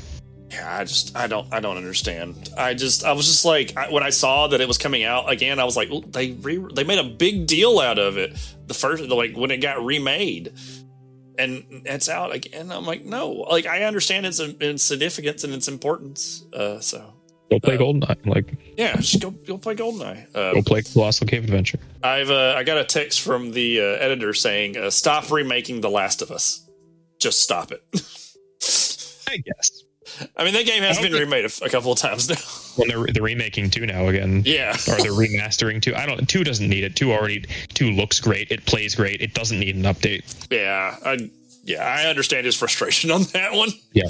Yeah, I just I don't I don't understand. I just I was just like I, when I saw that it was coming out again, I was like, "Ooh, they re, they made a big deal out of it. The first like when it got remade, and it's out again. I'm like, no, like I understand its, its significance and its importance. Uh, so Go play Uh, GoldenEye, like yeah, just go go play Goldeneye. Uh, go play Colossal Cave Adventure. I've uh, I got a text from the uh, editor saying, uh, stop remaking The Last of Us. Just stop it. I guess. I mean, that game has been think- remade a couple of times now. Well, they're they're remaking two now again. yeah. or they're remastering two. I don't. Two doesn't need it. Two already. Two looks great. It plays great. It doesn't need an update. Yeah, I yeah, I understand his frustration on that one. Yeah.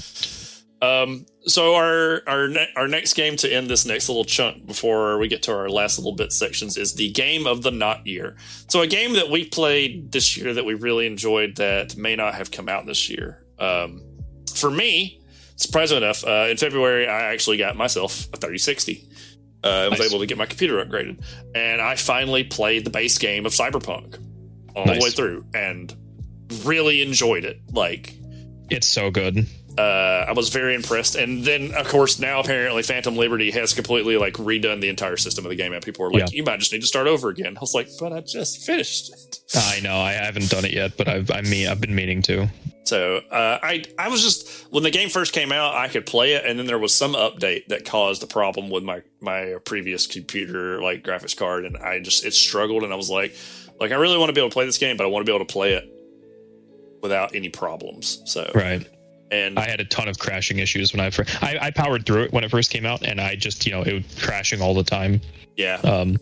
Um, so our our ne- our next game to end this next little chunk before we get to our last little bit sections is the game of the not year. So a game that we played this year that we really enjoyed that may not have come out this year. Um, for me, surprisingly enough, uh, in February I actually got myself a 3060. Uh, I was Nice. able to get my computer upgraded, and I finally played the base game of Cyberpunk all Nice. the way through, and really enjoyed it. Like It's so good. uh, I was very impressed. And then, of course, now apparently Phantom Liberty has completely like redone the entire system of the game, and people are like, Yeah. "You might just need to start over again." I was like, "But I just finished." it." I know. I haven't done it yet, but I've I mean I've been meaning to. So uh, I I was just when the game first came out, I could play it, and then there was some update that caused a problem with my my previous computer like graphics card, and I just it struggled, and I was like, like I really want to be able to play this game, but I want to be able to play it without any problems. So Right. and I had a ton of crashing issues when I first. I, I powered through it when it first came out, and I just you know it was crashing all the time. yeah, Um,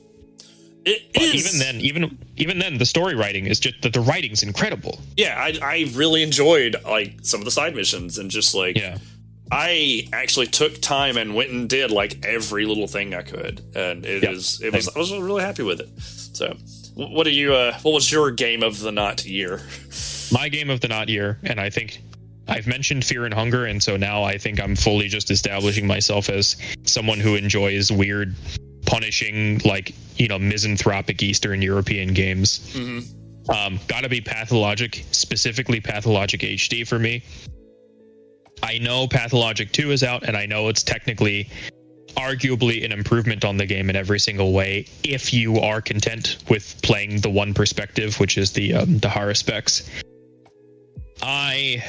it but is- even then, even even then, the story writing is just that the writing's incredible. yeah, I I really enjoyed like some of the side missions and just like Yeah. I actually took time and went and did like every little thing I could, and it Yeah, is it was I was really happy with it. So, what are you? Uh, what was your game of the not year? my game of the not year, and I think I've mentioned Fear and Hunger, and so now I think I'm fully just establishing myself as someone who enjoys weird, punishing, like you know, misanthropic Eastern European games. Mm-hmm. Um, gotta be Pathologic, specifically Pathologic HD for me. I know Pathologic 2 is out, and I know it's technically arguably an improvement on the game in every single way if you are content with playing the one perspective, which is the um, the Haruspex. I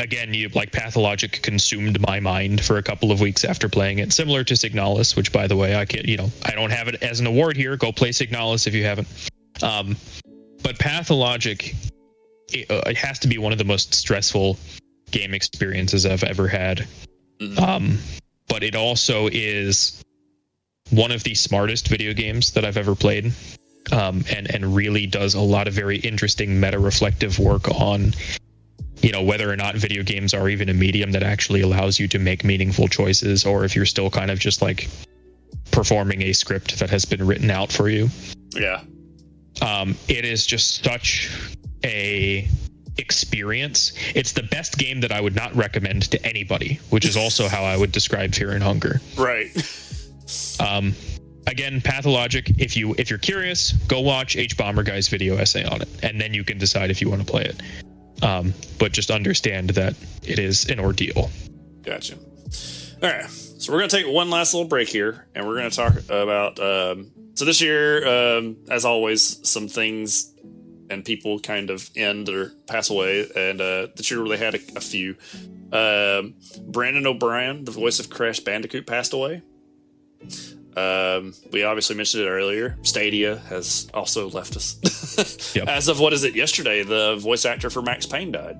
again, you like Pathologic consumed my mind for a couple of weeks after playing it, similar to Signalis, which by the way, I can't, you know I don't have it as an award here. Go play Signalis if you haven't. Um, but Pathologic, it, uh, it has to be one of the most stressful game experiences I've ever had. Mhm. Um, but it also is one of the smartest video games that I've ever played. Um, and and really does a lot of very interesting meta reflective work on you know whether or not video games are even a medium that actually allows you to make meaningful choices or if you're still kind of just like performing a script that has been written out for you. Yeah, um, it is just such a experience. It's the best game that i would not recommend to anybody which is also how i would describe fear and hunger. Right. um, again pathologic if you if you're curious go watch hbomberguy's video essay on it and then you can decide if you want to play it um, but just understand that it is an ordeal Gotcha. All right. So we're going to take one last little break here, and we're going to talk about. Um, so this year, um, as always, some things and people kind of end or pass away, and uh, this year they had a, a few. Um, Brendan O'Brien, the voice of Crash Bandicoot, passed away. Um, we obviously mentioned it earlier. Stadia has also left us. Yep. As of what is it? Yesterday, the voice actor for Max Payne died.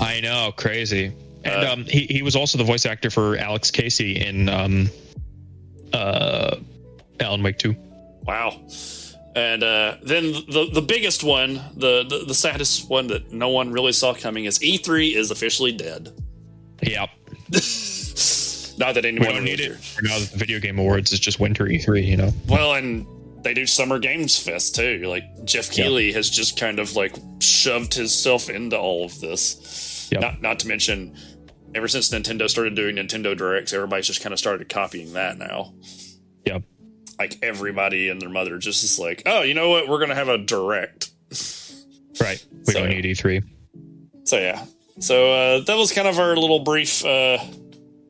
i know crazy and Uh, um, he, he was also the voice actor for alex casey in um, uh, alan wake 2 Wow. And uh, then the the biggest one, the, the the saddest one that no one really saw coming is E3 is officially dead. yep Not that we anyone don't need it now that the video game awards is just winter e3 you know Well, and they do Summer Games Fest too. Like Jeff. Keighley has just kind of like shoved himself into all of this. Yep. Not not to mention, ever since Nintendo started doing Nintendo Directs, everybody's just kind of started copying that now. Yep. Like everybody and their mother just is like, oh, you know what? We're gonna have a direct. right we So- don't need E e3 So yeah. So uh, that was kind of our little brief uh,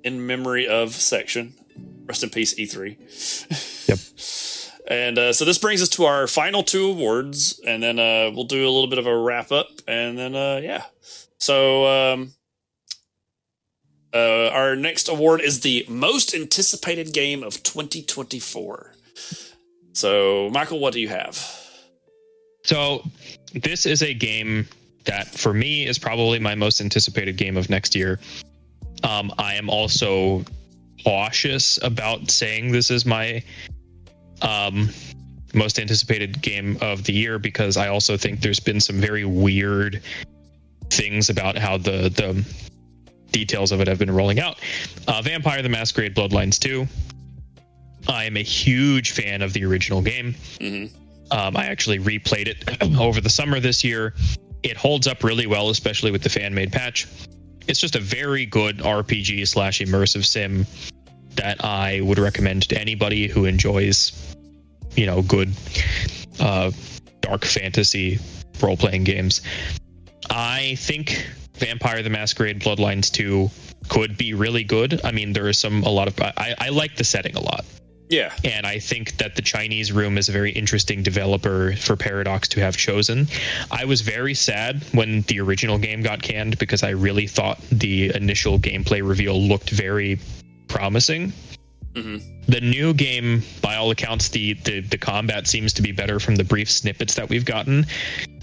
in memory of section. Rest in peace, E3. Yep. And uh, so this brings us to our final two awards, and then uh, we'll do a little bit of a wrap up, and then uh, yeah. So um, uh, our next award is the most anticipated game of 2024. So Michael, what do you have? So, this is a game that for me is probably my most anticipated game of next year. Um, I am also cautious about saying this is my um, most anticipated game of the year because I also think there's been some very weird things about how the the details of it have been rolling out. Uh, Vampire: The Masquerade Bloodlines 2. I am a huge fan of the original game. Um, I actually replayed it over the summer this year. It holds up really well, especially with the fan made patch. It's just a very good RPG slash immersive sim that I would recommend to anybody who enjoys, you know, good uh, dark fantasy role playing games. I think Vampire the Masquerade Bloodlines 2 could be really good. I mean, there is some, a lot of, I, I like the setting a lot. Yeah. And I think that the Chinese room is a very interesting developer for Paradox to have chosen. I was very sad when the original game got canned because I really thought the initial gameplay reveal looked very promising. Mm-hmm. The new game, by all accounts, the, the the combat seems to be better from the brief snippets that we've gotten.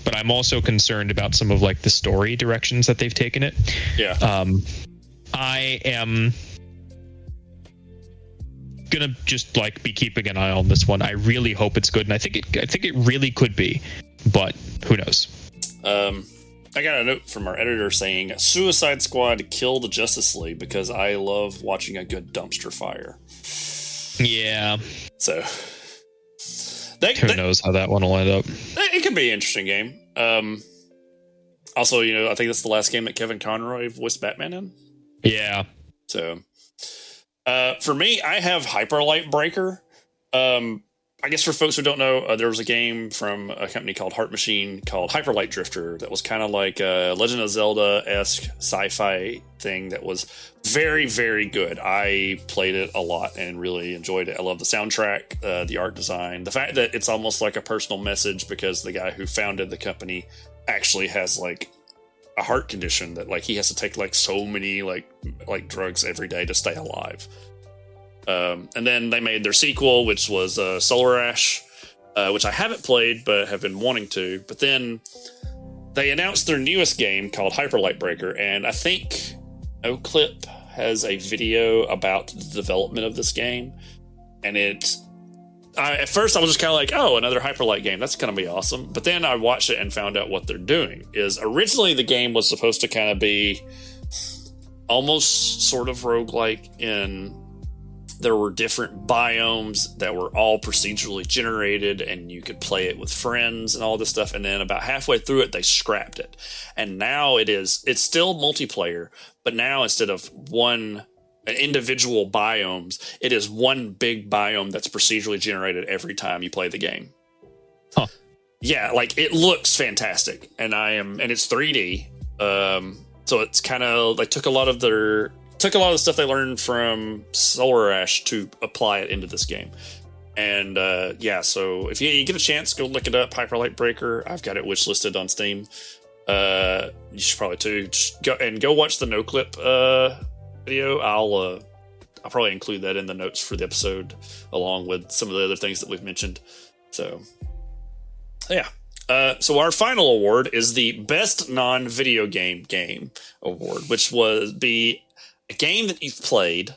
But I'm also concerned about some of like the story directions that they've taken it. Yeah. Um, I am gonna just like be keeping an eye on this one. I really hope it's good, and I think it. I think it really could be, but who knows? Um, I got a note from our editor saying Suicide Squad killed Justice League because I love watching a good dumpster fire. Yeah, So they, who they- knows how that one will end up? it could be an interesting game. Um, also, you know, I think that's the last game that Kevin Conroy voiced Batman in. Yeah, So, uh, for me, I have Hyperlight Breaker. Um, I guess for folks who don't know, uh, there was a game from a company called Heart Machine called Hyperlight Drifter that was kind of like a Legend of Zelda esque sci fi thing that was very, very good. I played it a lot and really enjoyed it. I love the soundtrack, uh, the art design, the fact that it's almost like a personal message because the guy who founded the company actually has like a heart condition that like he has to take like so many like like drugs every day to stay alive. Um, and then they made their sequel, which was uh, Solar Ash, uh, which I haven't played but have been wanting to. But then they announced their newest game called Hyperlight Breaker, and I think Noclip has a video about the development of this game, and it. I, at first, I was just kind of like, "Oh, another Hyperlight game. That's going to be awesome." But then I watched it and found out what they're doing. Is originally the game was supposed to kind of be almost sort of roguelike in there were different biomes that were all procedurally generated and you could play it with friends and all this stuff and then about halfway through it they scrapped it and now it is it's still multiplayer but now instead of one individual biomes it is one big biome that's procedurally generated every time you play the game Huh. yeah like it looks fantastic and i am and it's 3d um so it's kind of they took a lot of their took a lot of the stuff they learned from Solar Ash to apply it into this game. And uh, yeah, so if you, you get a chance, go look it up. Hyperlight Breaker. I've got it wish listed on Steam. Uh, you should probably too. Just go and go watch the Noclip uh, video. I'll uh, I'll probably include that in the notes for the episode, along with some of the other things that we've mentioned. So yeah. Uh, so our final award is the best non-video game game award, which was be a game that you've played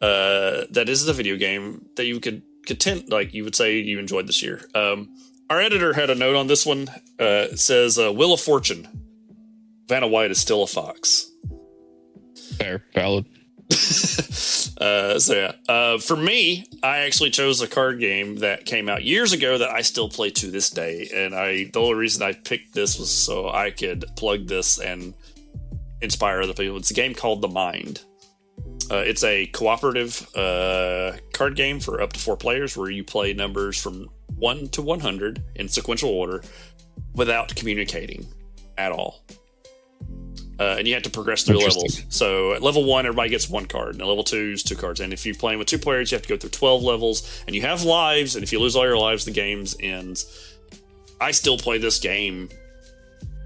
uh, that is a video game that you could contend like you would say you enjoyed this year. Um, our editor had a note on this one. Uh, it says uh, Wheel of Fortune. Vanna White is still a fox. Fair, valid. uh, so yeah, uh, for me, I actually chose a card game that came out years ago that I still play to this day, and I the only reason I picked this was so I could plug this and inspire other people. It's a game called The Mind. Uh, it's a cooperative uh, card game for up to four players, where you play numbers from one to one hundred in sequential order without communicating at all. Uh, and you have to progress through levels. So at level one, everybody gets one card, and at level two is two cards. And if you're playing with two players, you have to go through twelve levels, and you have lives. And if you lose all your lives, the game's ends. I still play this game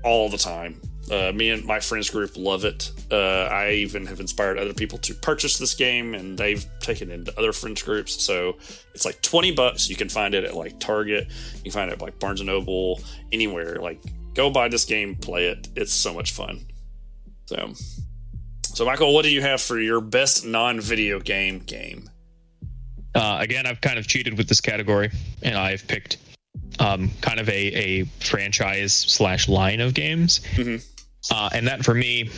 all the time. Uh, me and my friends group love it. Uh, I even have inspired other people to purchase this game, and they've taken it into other friends groups. So it's like twenty bucks. You can find it at like Target. You can find it at like Barnes and Noble, anywhere. Like, go buy this game, play it. It's so much fun. So, so Michael, what do you have for your best non-video game game? Uh, again, I've kind of cheated with this category, and I've picked um, kind of a, a franchise slash line of games. Mhm. Uh, and that for me,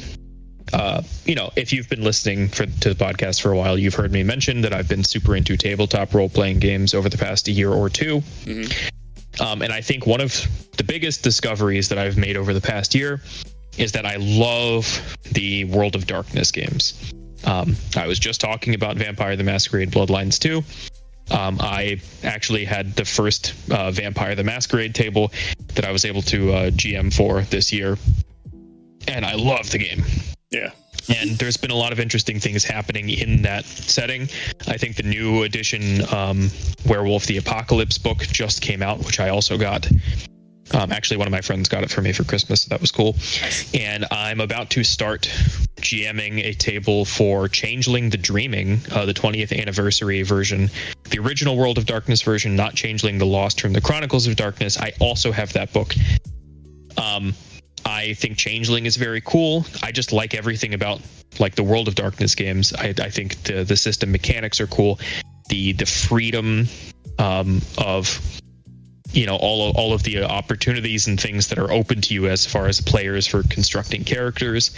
uh, you know, if you've been listening for, to the podcast for a while, you've heard me mention that I've been super into tabletop role playing games over the past year or 2 Mhm. Um, and I think one of the biggest discoveries that I've made over the past year is that I love the World of Darkness games. Um, I was just talking about Vampire the Masquerade Bloodlines 2. Um, I actually had the first uh, Vampire the Masquerade table that I was able to uh, GM for this year, and I love the game. Yeah. And there's been a lot of interesting things happening in that setting. I think the new edition, um, Werewolf the Apocalypse book, just came out, which I also got. Um, actually, one of my friends got it for me for Christmas. So that was cool. And I'm about to start GMing a table for Changeling the Dreaming, uh, the 20th anniversary version, the original World of Darkness version, not Changeling the Lost from the Chronicles of Darkness. I also have that book. Um, I think Changeling is very cool. I just like everything about like the World of Darkness games. I, I think the the system mechanics are cool. The the freedom um, of you know all of, all of the opportunities and things that are open to you as far as players for constructing characters.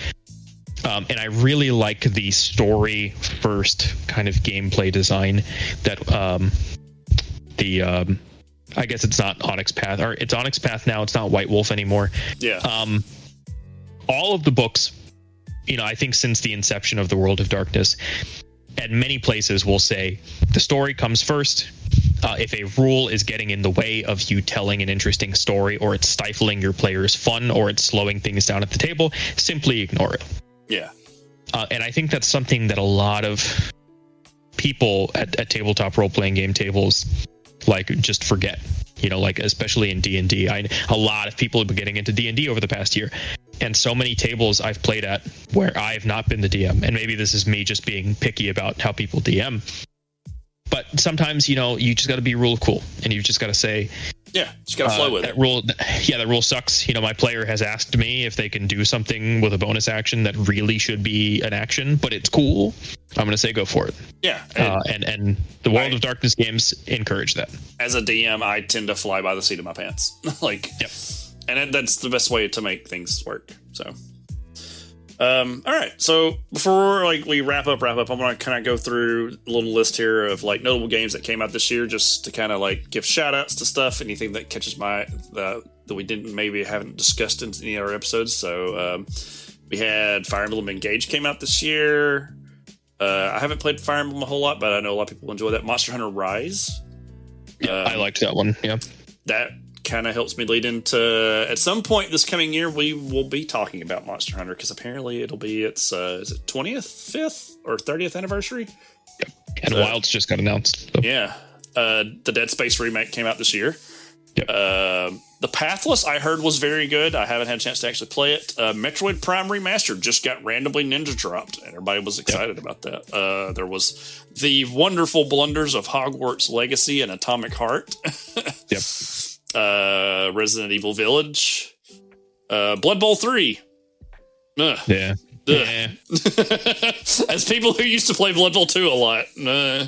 Um, and I really like the story first kind of gameplay design that um, the um, I guess it's not Onyx Path or it's Onyx Path now. It's not White Wolf anymore. Yeah. Um, all of the books, you know, I think since the inception of the World of Darkness, at many places will say the story comes first. Uh, if a rule is getting in the way of you telling an interesting story, or it's stifling your players' fun, or it's slowing things down at the table, simply ignore it. yeah. Uh, and I think that's something that a lot of people at, at tabletop role playing game tables like just forget. You know, like especially in D and D, I a lot of people have been getting into D and D over the past year, and so many tables I've played at where I've not been the DM, and maybe this is me just being picky about how people DM. But sometimes, you know, you just got to be real cool, and you just got to say, Yeah. Just gotta flow uh, with that it. rule yeah that rule sucks you know my player has asked me if they can do something with a bonus action that really should be an action but it's cool i'm going to say go for it Yeah. And uh, and and the world Right. of darkness games encourage that as a DM, I tend to fly by the seat of my pants. like, Yep. and it, that's the best way to make things work. So, um, all right. So before like we wrap up, wrap up, I'm gonna kind of go through a little list here of like notable games that came out this year, just to kind of like give shout outs to stuff, anything that catches my uh, that we didn't maybe haven't discussed in any other episodes. So um, we had Fire Emblem Engage came out this year. Uh, I haven't played Fire Emblem a whole lot, but I know a lot of people enjoy that. Monster Hunter Rise yeah i Um, liked that one yeah that kind of helps me lead into at some point this coming year we will be talking about Monster Hunter because apparently it'll be its uh, is it twentieth, fifth, or thirtieth anniversary? Yep, and so- wilds just got announced so- Yeah, uh, the Dead Space remake came out this year. Yep. Um the Pathless I heard was very good. I haven't had a chance to actually play it. Uh, Metroid Prime Remastered just got randomly ninja dropped, and everybody was excited about that. Uh, there was the wonderful blunders of Hogwarts Legacy and Atomic Heart. Yep. Uh, Resident Evil Village. Uh, Blood Bowl 3. Ugh. yeah Ugh. yeah As people who used to play Blood Bowl 2 a lot. Uh,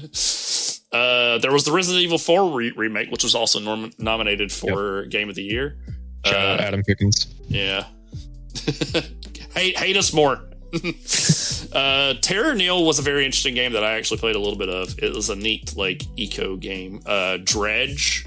uh, there was the Resident Evil 4 re- remake, which was also norm- nominated for Game of the Year. Shout out Uh, adam pickens yeah. hate, hate us more. uh, Terra Nil was a very interesting game that I actually played a little bit of. It was a neat, like, eco game. Uh, Dredge.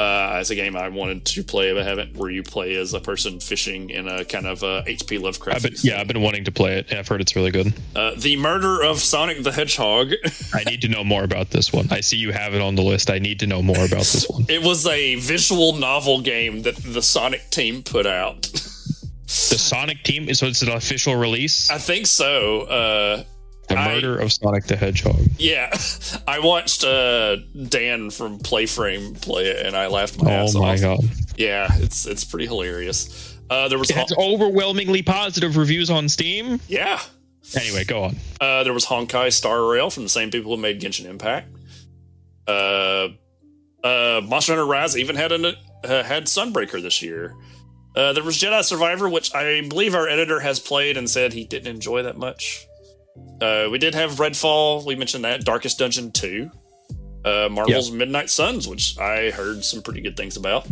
Uh, it's a game I wanted to play, but I haven't. Where you play as a person fishing in a kind of uh, HP Lovecraft. I've been, yeah i've been wanting to play it and i've heard it's really good Uh, the murder of Sonic the Hedgehog. i need to know more about this one i see you have it on the list i need to know more about this one it was a visual novel game that the Sonic team put out. the sonic team so it's an official release I think so. Uh, the I- murder of sonic the hedgehog yeah, I watched uh, Dan from Playframe play it, and I laughed my ass off. oh my god Yeah, it's it's pretty hilarious. Uh, there was It overwhelmingly positive reviews on Steam. yeah. Anyway, go on. Uh, there was Honkai Star Rail from the same people who made Genshin Impact. Uh, uh, Monster Hunter Rise even had an, uh, had Sunbreaker this year. Uh, there was Jedi Survivor, which I believe our editor has played and said he didn't enjoy that much. Uh, we did have Redfall. We mentioned that Darkest Dungeon two. Uh, Marvel's Midnight Suns, which I heard some pretty good things about.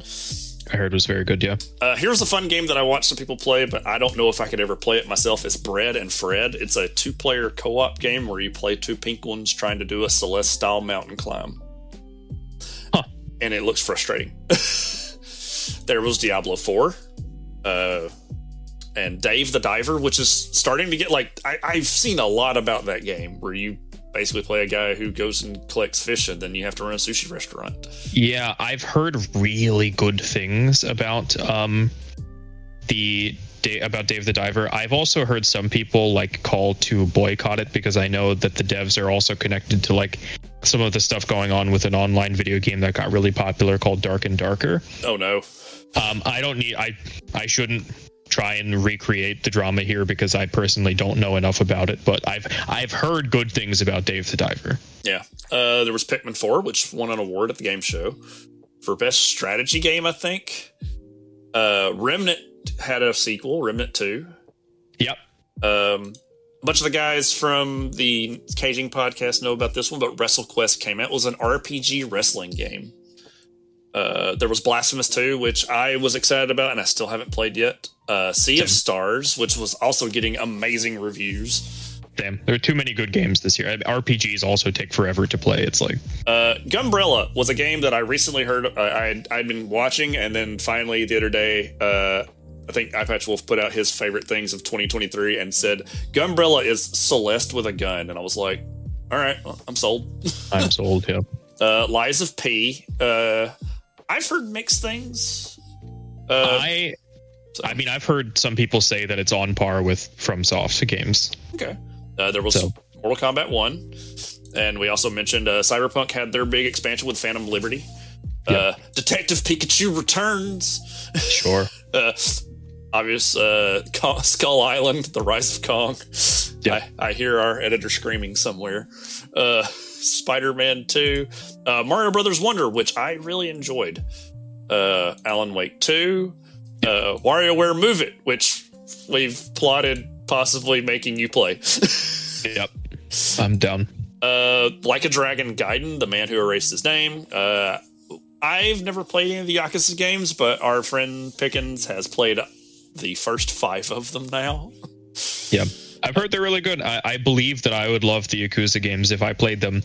I heard it was very good. Yeah. Uh, here's a fun game that I watched some people play, but I don't know if I could ever play it myself. It's Bread and Fred. It's a two player co op game where you play two pink ones trying to do a Celeste style mountain climb. Huh. And it looks frustrating. there was Diablo 4. Uh, and Dave the Diver, which is starting to get like I, I've seen a lot about that game where you basically play a guy who goes and collects fish and then you have to run a sushi restaurant. Yeah, I've heard really good things about um the about Dave the Diver. I've also heard some people like call to boycott it because I know that the devs are also connected to like some of the stuff going on with an online video game that got really popular called Dark and Darker. Oh no. Um, I don't need I I shouldn't try and recreate the drama here because I personally don't know enough about it, but I've I've heard good things about Dave the Diver. Yeah. Uh, there was Pikmin 4, which won an award at the game show for best strategy game, I think. Uh, Remnant had a sequel, Remnant 2. Yep. Um, a bunch of the guys from the Caging podcast know about this one, but WrestleQuest came out. It was an RPG wrestling game. Uh, there was Blasphemous 2, which I was excited about and I still haven't played yet. Uh, sea of Stars, which was also getting amazing reviews. Damn, there are too many good games this year. RPGs also take forever to play. It's like Uh, Gunbrella was a game that I recently heard. Uh, I'd, I'd been watching, and then finally the other day, uh, I think Eyepatch Wolf put out his favorite things of 2023 and said Gunbrella is Celeste with a gun, and I was like, all right, well, I'm sold. I'm sold. Yeah. Uh, Lies of P. Uh, I've heard mixed things. Uh, I I mean I've heard some people say that it's on par with FromSoft games. Okay. Uh, there was So- Mortal Kombat 1. And we also mentioned uh, Cyberpunk had their big expansion with Phantom Liberty. Uh, Detective Pikachu returns. Sure. Uh, obvious uh, Skull Island, The Rise of Kong. Yeah. I, I hear our editor screaming somewhere. Uh, Spider Man 2. Uh, Mario Brothers Wonder, which I really enjoyed. Uh, Alan Wake 2. Uh, WarioWare Move It, which we've plotted possibly making you play. yep. I'm down. uh, like a Dragon Gaiden, the man who erased his name. Uh, I've never played any of the Yakuza games, but our friend Pickens has played the first five of them now. Yeah. I've heard they're really good. I, I believe that I would love the Yakuza games if I played them.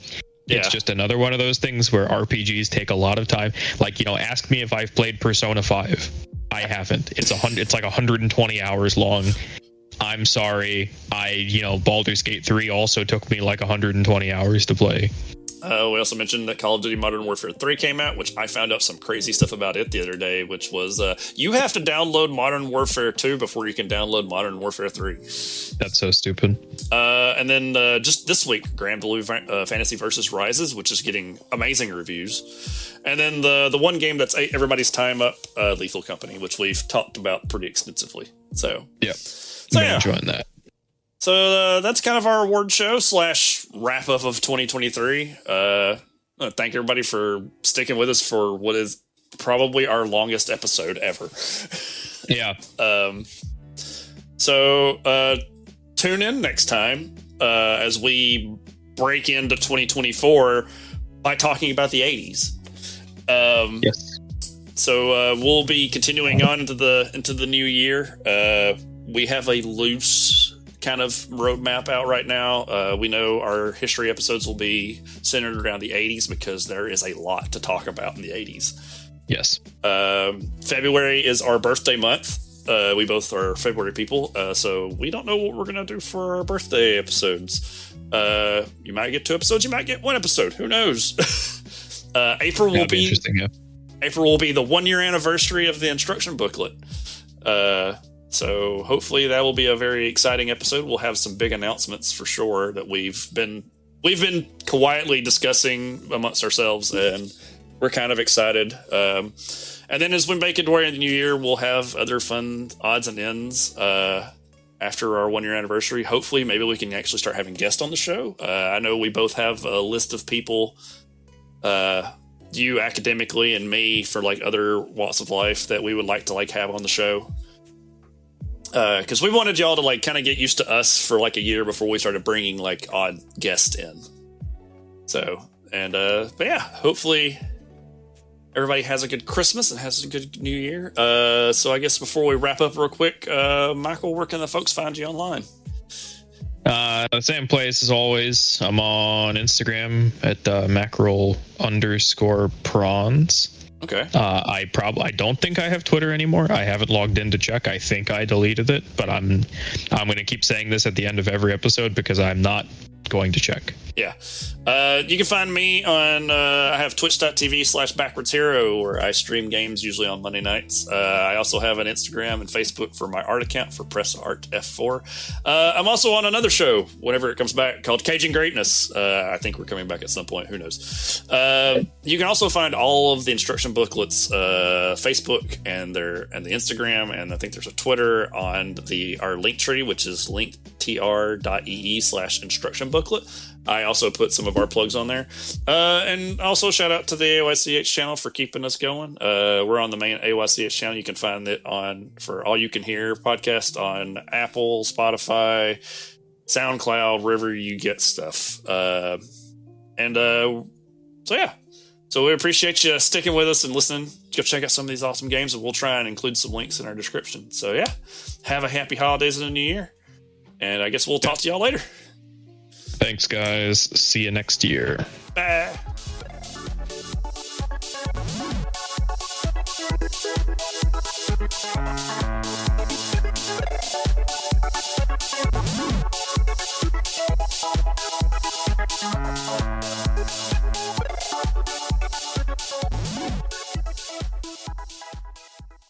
Yeah. It's just another one of those things where RPGs take a lot of time. Like, you know, ask me if I've played Persona 5. I haven't. It's a hundred it's like 120 hours long. I'm sorry. I, you know, Baldur's Gate 3 also took me like 120 hours to play. Uh, we also mentioned that Call of Duty Modern Warfare 3 came out, which I found out some crazy stuff about it the other day, which was uh, you have to download Modern Warfare 2 before you can download Modern Warfare 3. That's so stupid. Uh, and then uh, just this week, Granblue uh, Fantasy Versus Rises, which is getting amazing reviews. And then the the one game that's ate everybody's time up, uh, Lethal Company, which we've talked about pretty extensively. So, Yep. so yeah, enjoying that. so uh, that's kind of our award show slash wrap up of 2023. Uh, thank everybody for sticking with us for what is probably our longest episode ever. Yeah. Um, so uh, tune in next time uh, as we break into 2024 by talking about the 80s. Um, Yes. so uh, we'll be continuing on into the into the new year. Uh, we have a loose kind of roadmap out right now. Uh, we know our history episodes will be centered around the 80s because there is a lot to talk about in the 80s. Yes. Um, February is our birthday month. Uh, we both are February people, uh, so we don't know what we're gonna do for our birthday episodes. Uh, you might get two episodes, you might get one episode. Who knows? uh, April will That'd be be interesting. Yeah. April will be the one year anniversary of the instruction booklet. So hopefully that will be a very exciting episode. We'll have some big announcements for sure that we've been we've been quietly discussing amongst ourselves, and we're kind of excited. Um, and then as we make it during the new year, we'll have other fun odds and ends. Uh, after our one year anniversary, hopefully, maybe we can actually start having guests on the show. Uh, I know we both have a list of people uh, you academically and me for like other walks of life that we would like to like have on the show because we wanted y'all to like kind of get used to us for like a year before we started bringing like odd guests in so and uh but yeah hopefully everybody has a good christmas and has a good new year uh so i guess before we wrap up real quick uh michael where can the folks find you online Uh, same place as always. I'm on Instagram at uh, mackerel underscore prawns. Okay. Uh, I probably I don't think I have Twitter anymore. I haven't logged in to check. I think I deleted it, but I'm I'm going to keep saying this at the end of every episode because I'm not going to check. Yeah. Uh, you can find me on, uh, I have twitch.tv slash backwards hero where I stream games usually on Monday nights. Uh, I also have an Instagram and Facebook for my art account for Press Art F4. Uh, I'm also on another show whenever it comes back called Caging Greatness. Uh, I think we're coming back at some point. Who knows? Uh, you can also find all of the instruction booklets, Facebook and their, and the Instagram. And I think there's a Twitter on the, our link tree, which is linktr.ee slash instruction booklet. I also put some of our plugs on there. Uh, and also shout out to the AYCH channel for keeping us going. Uh, we're on the main AYCH channel. You can find it on for all you can hear podcast on Apple, Spotify, SoundCloud, wherever you get stuff. Uh, and uh, so, yeah. So we appreciate you sticking with us and listening. Go check out some of these awesome games, and we'll try and include some links in our description. So, yeah, have a happy holidays and a new year. And I guess we'll talk to y'all later. Thanks, guys. See you next year. Bye.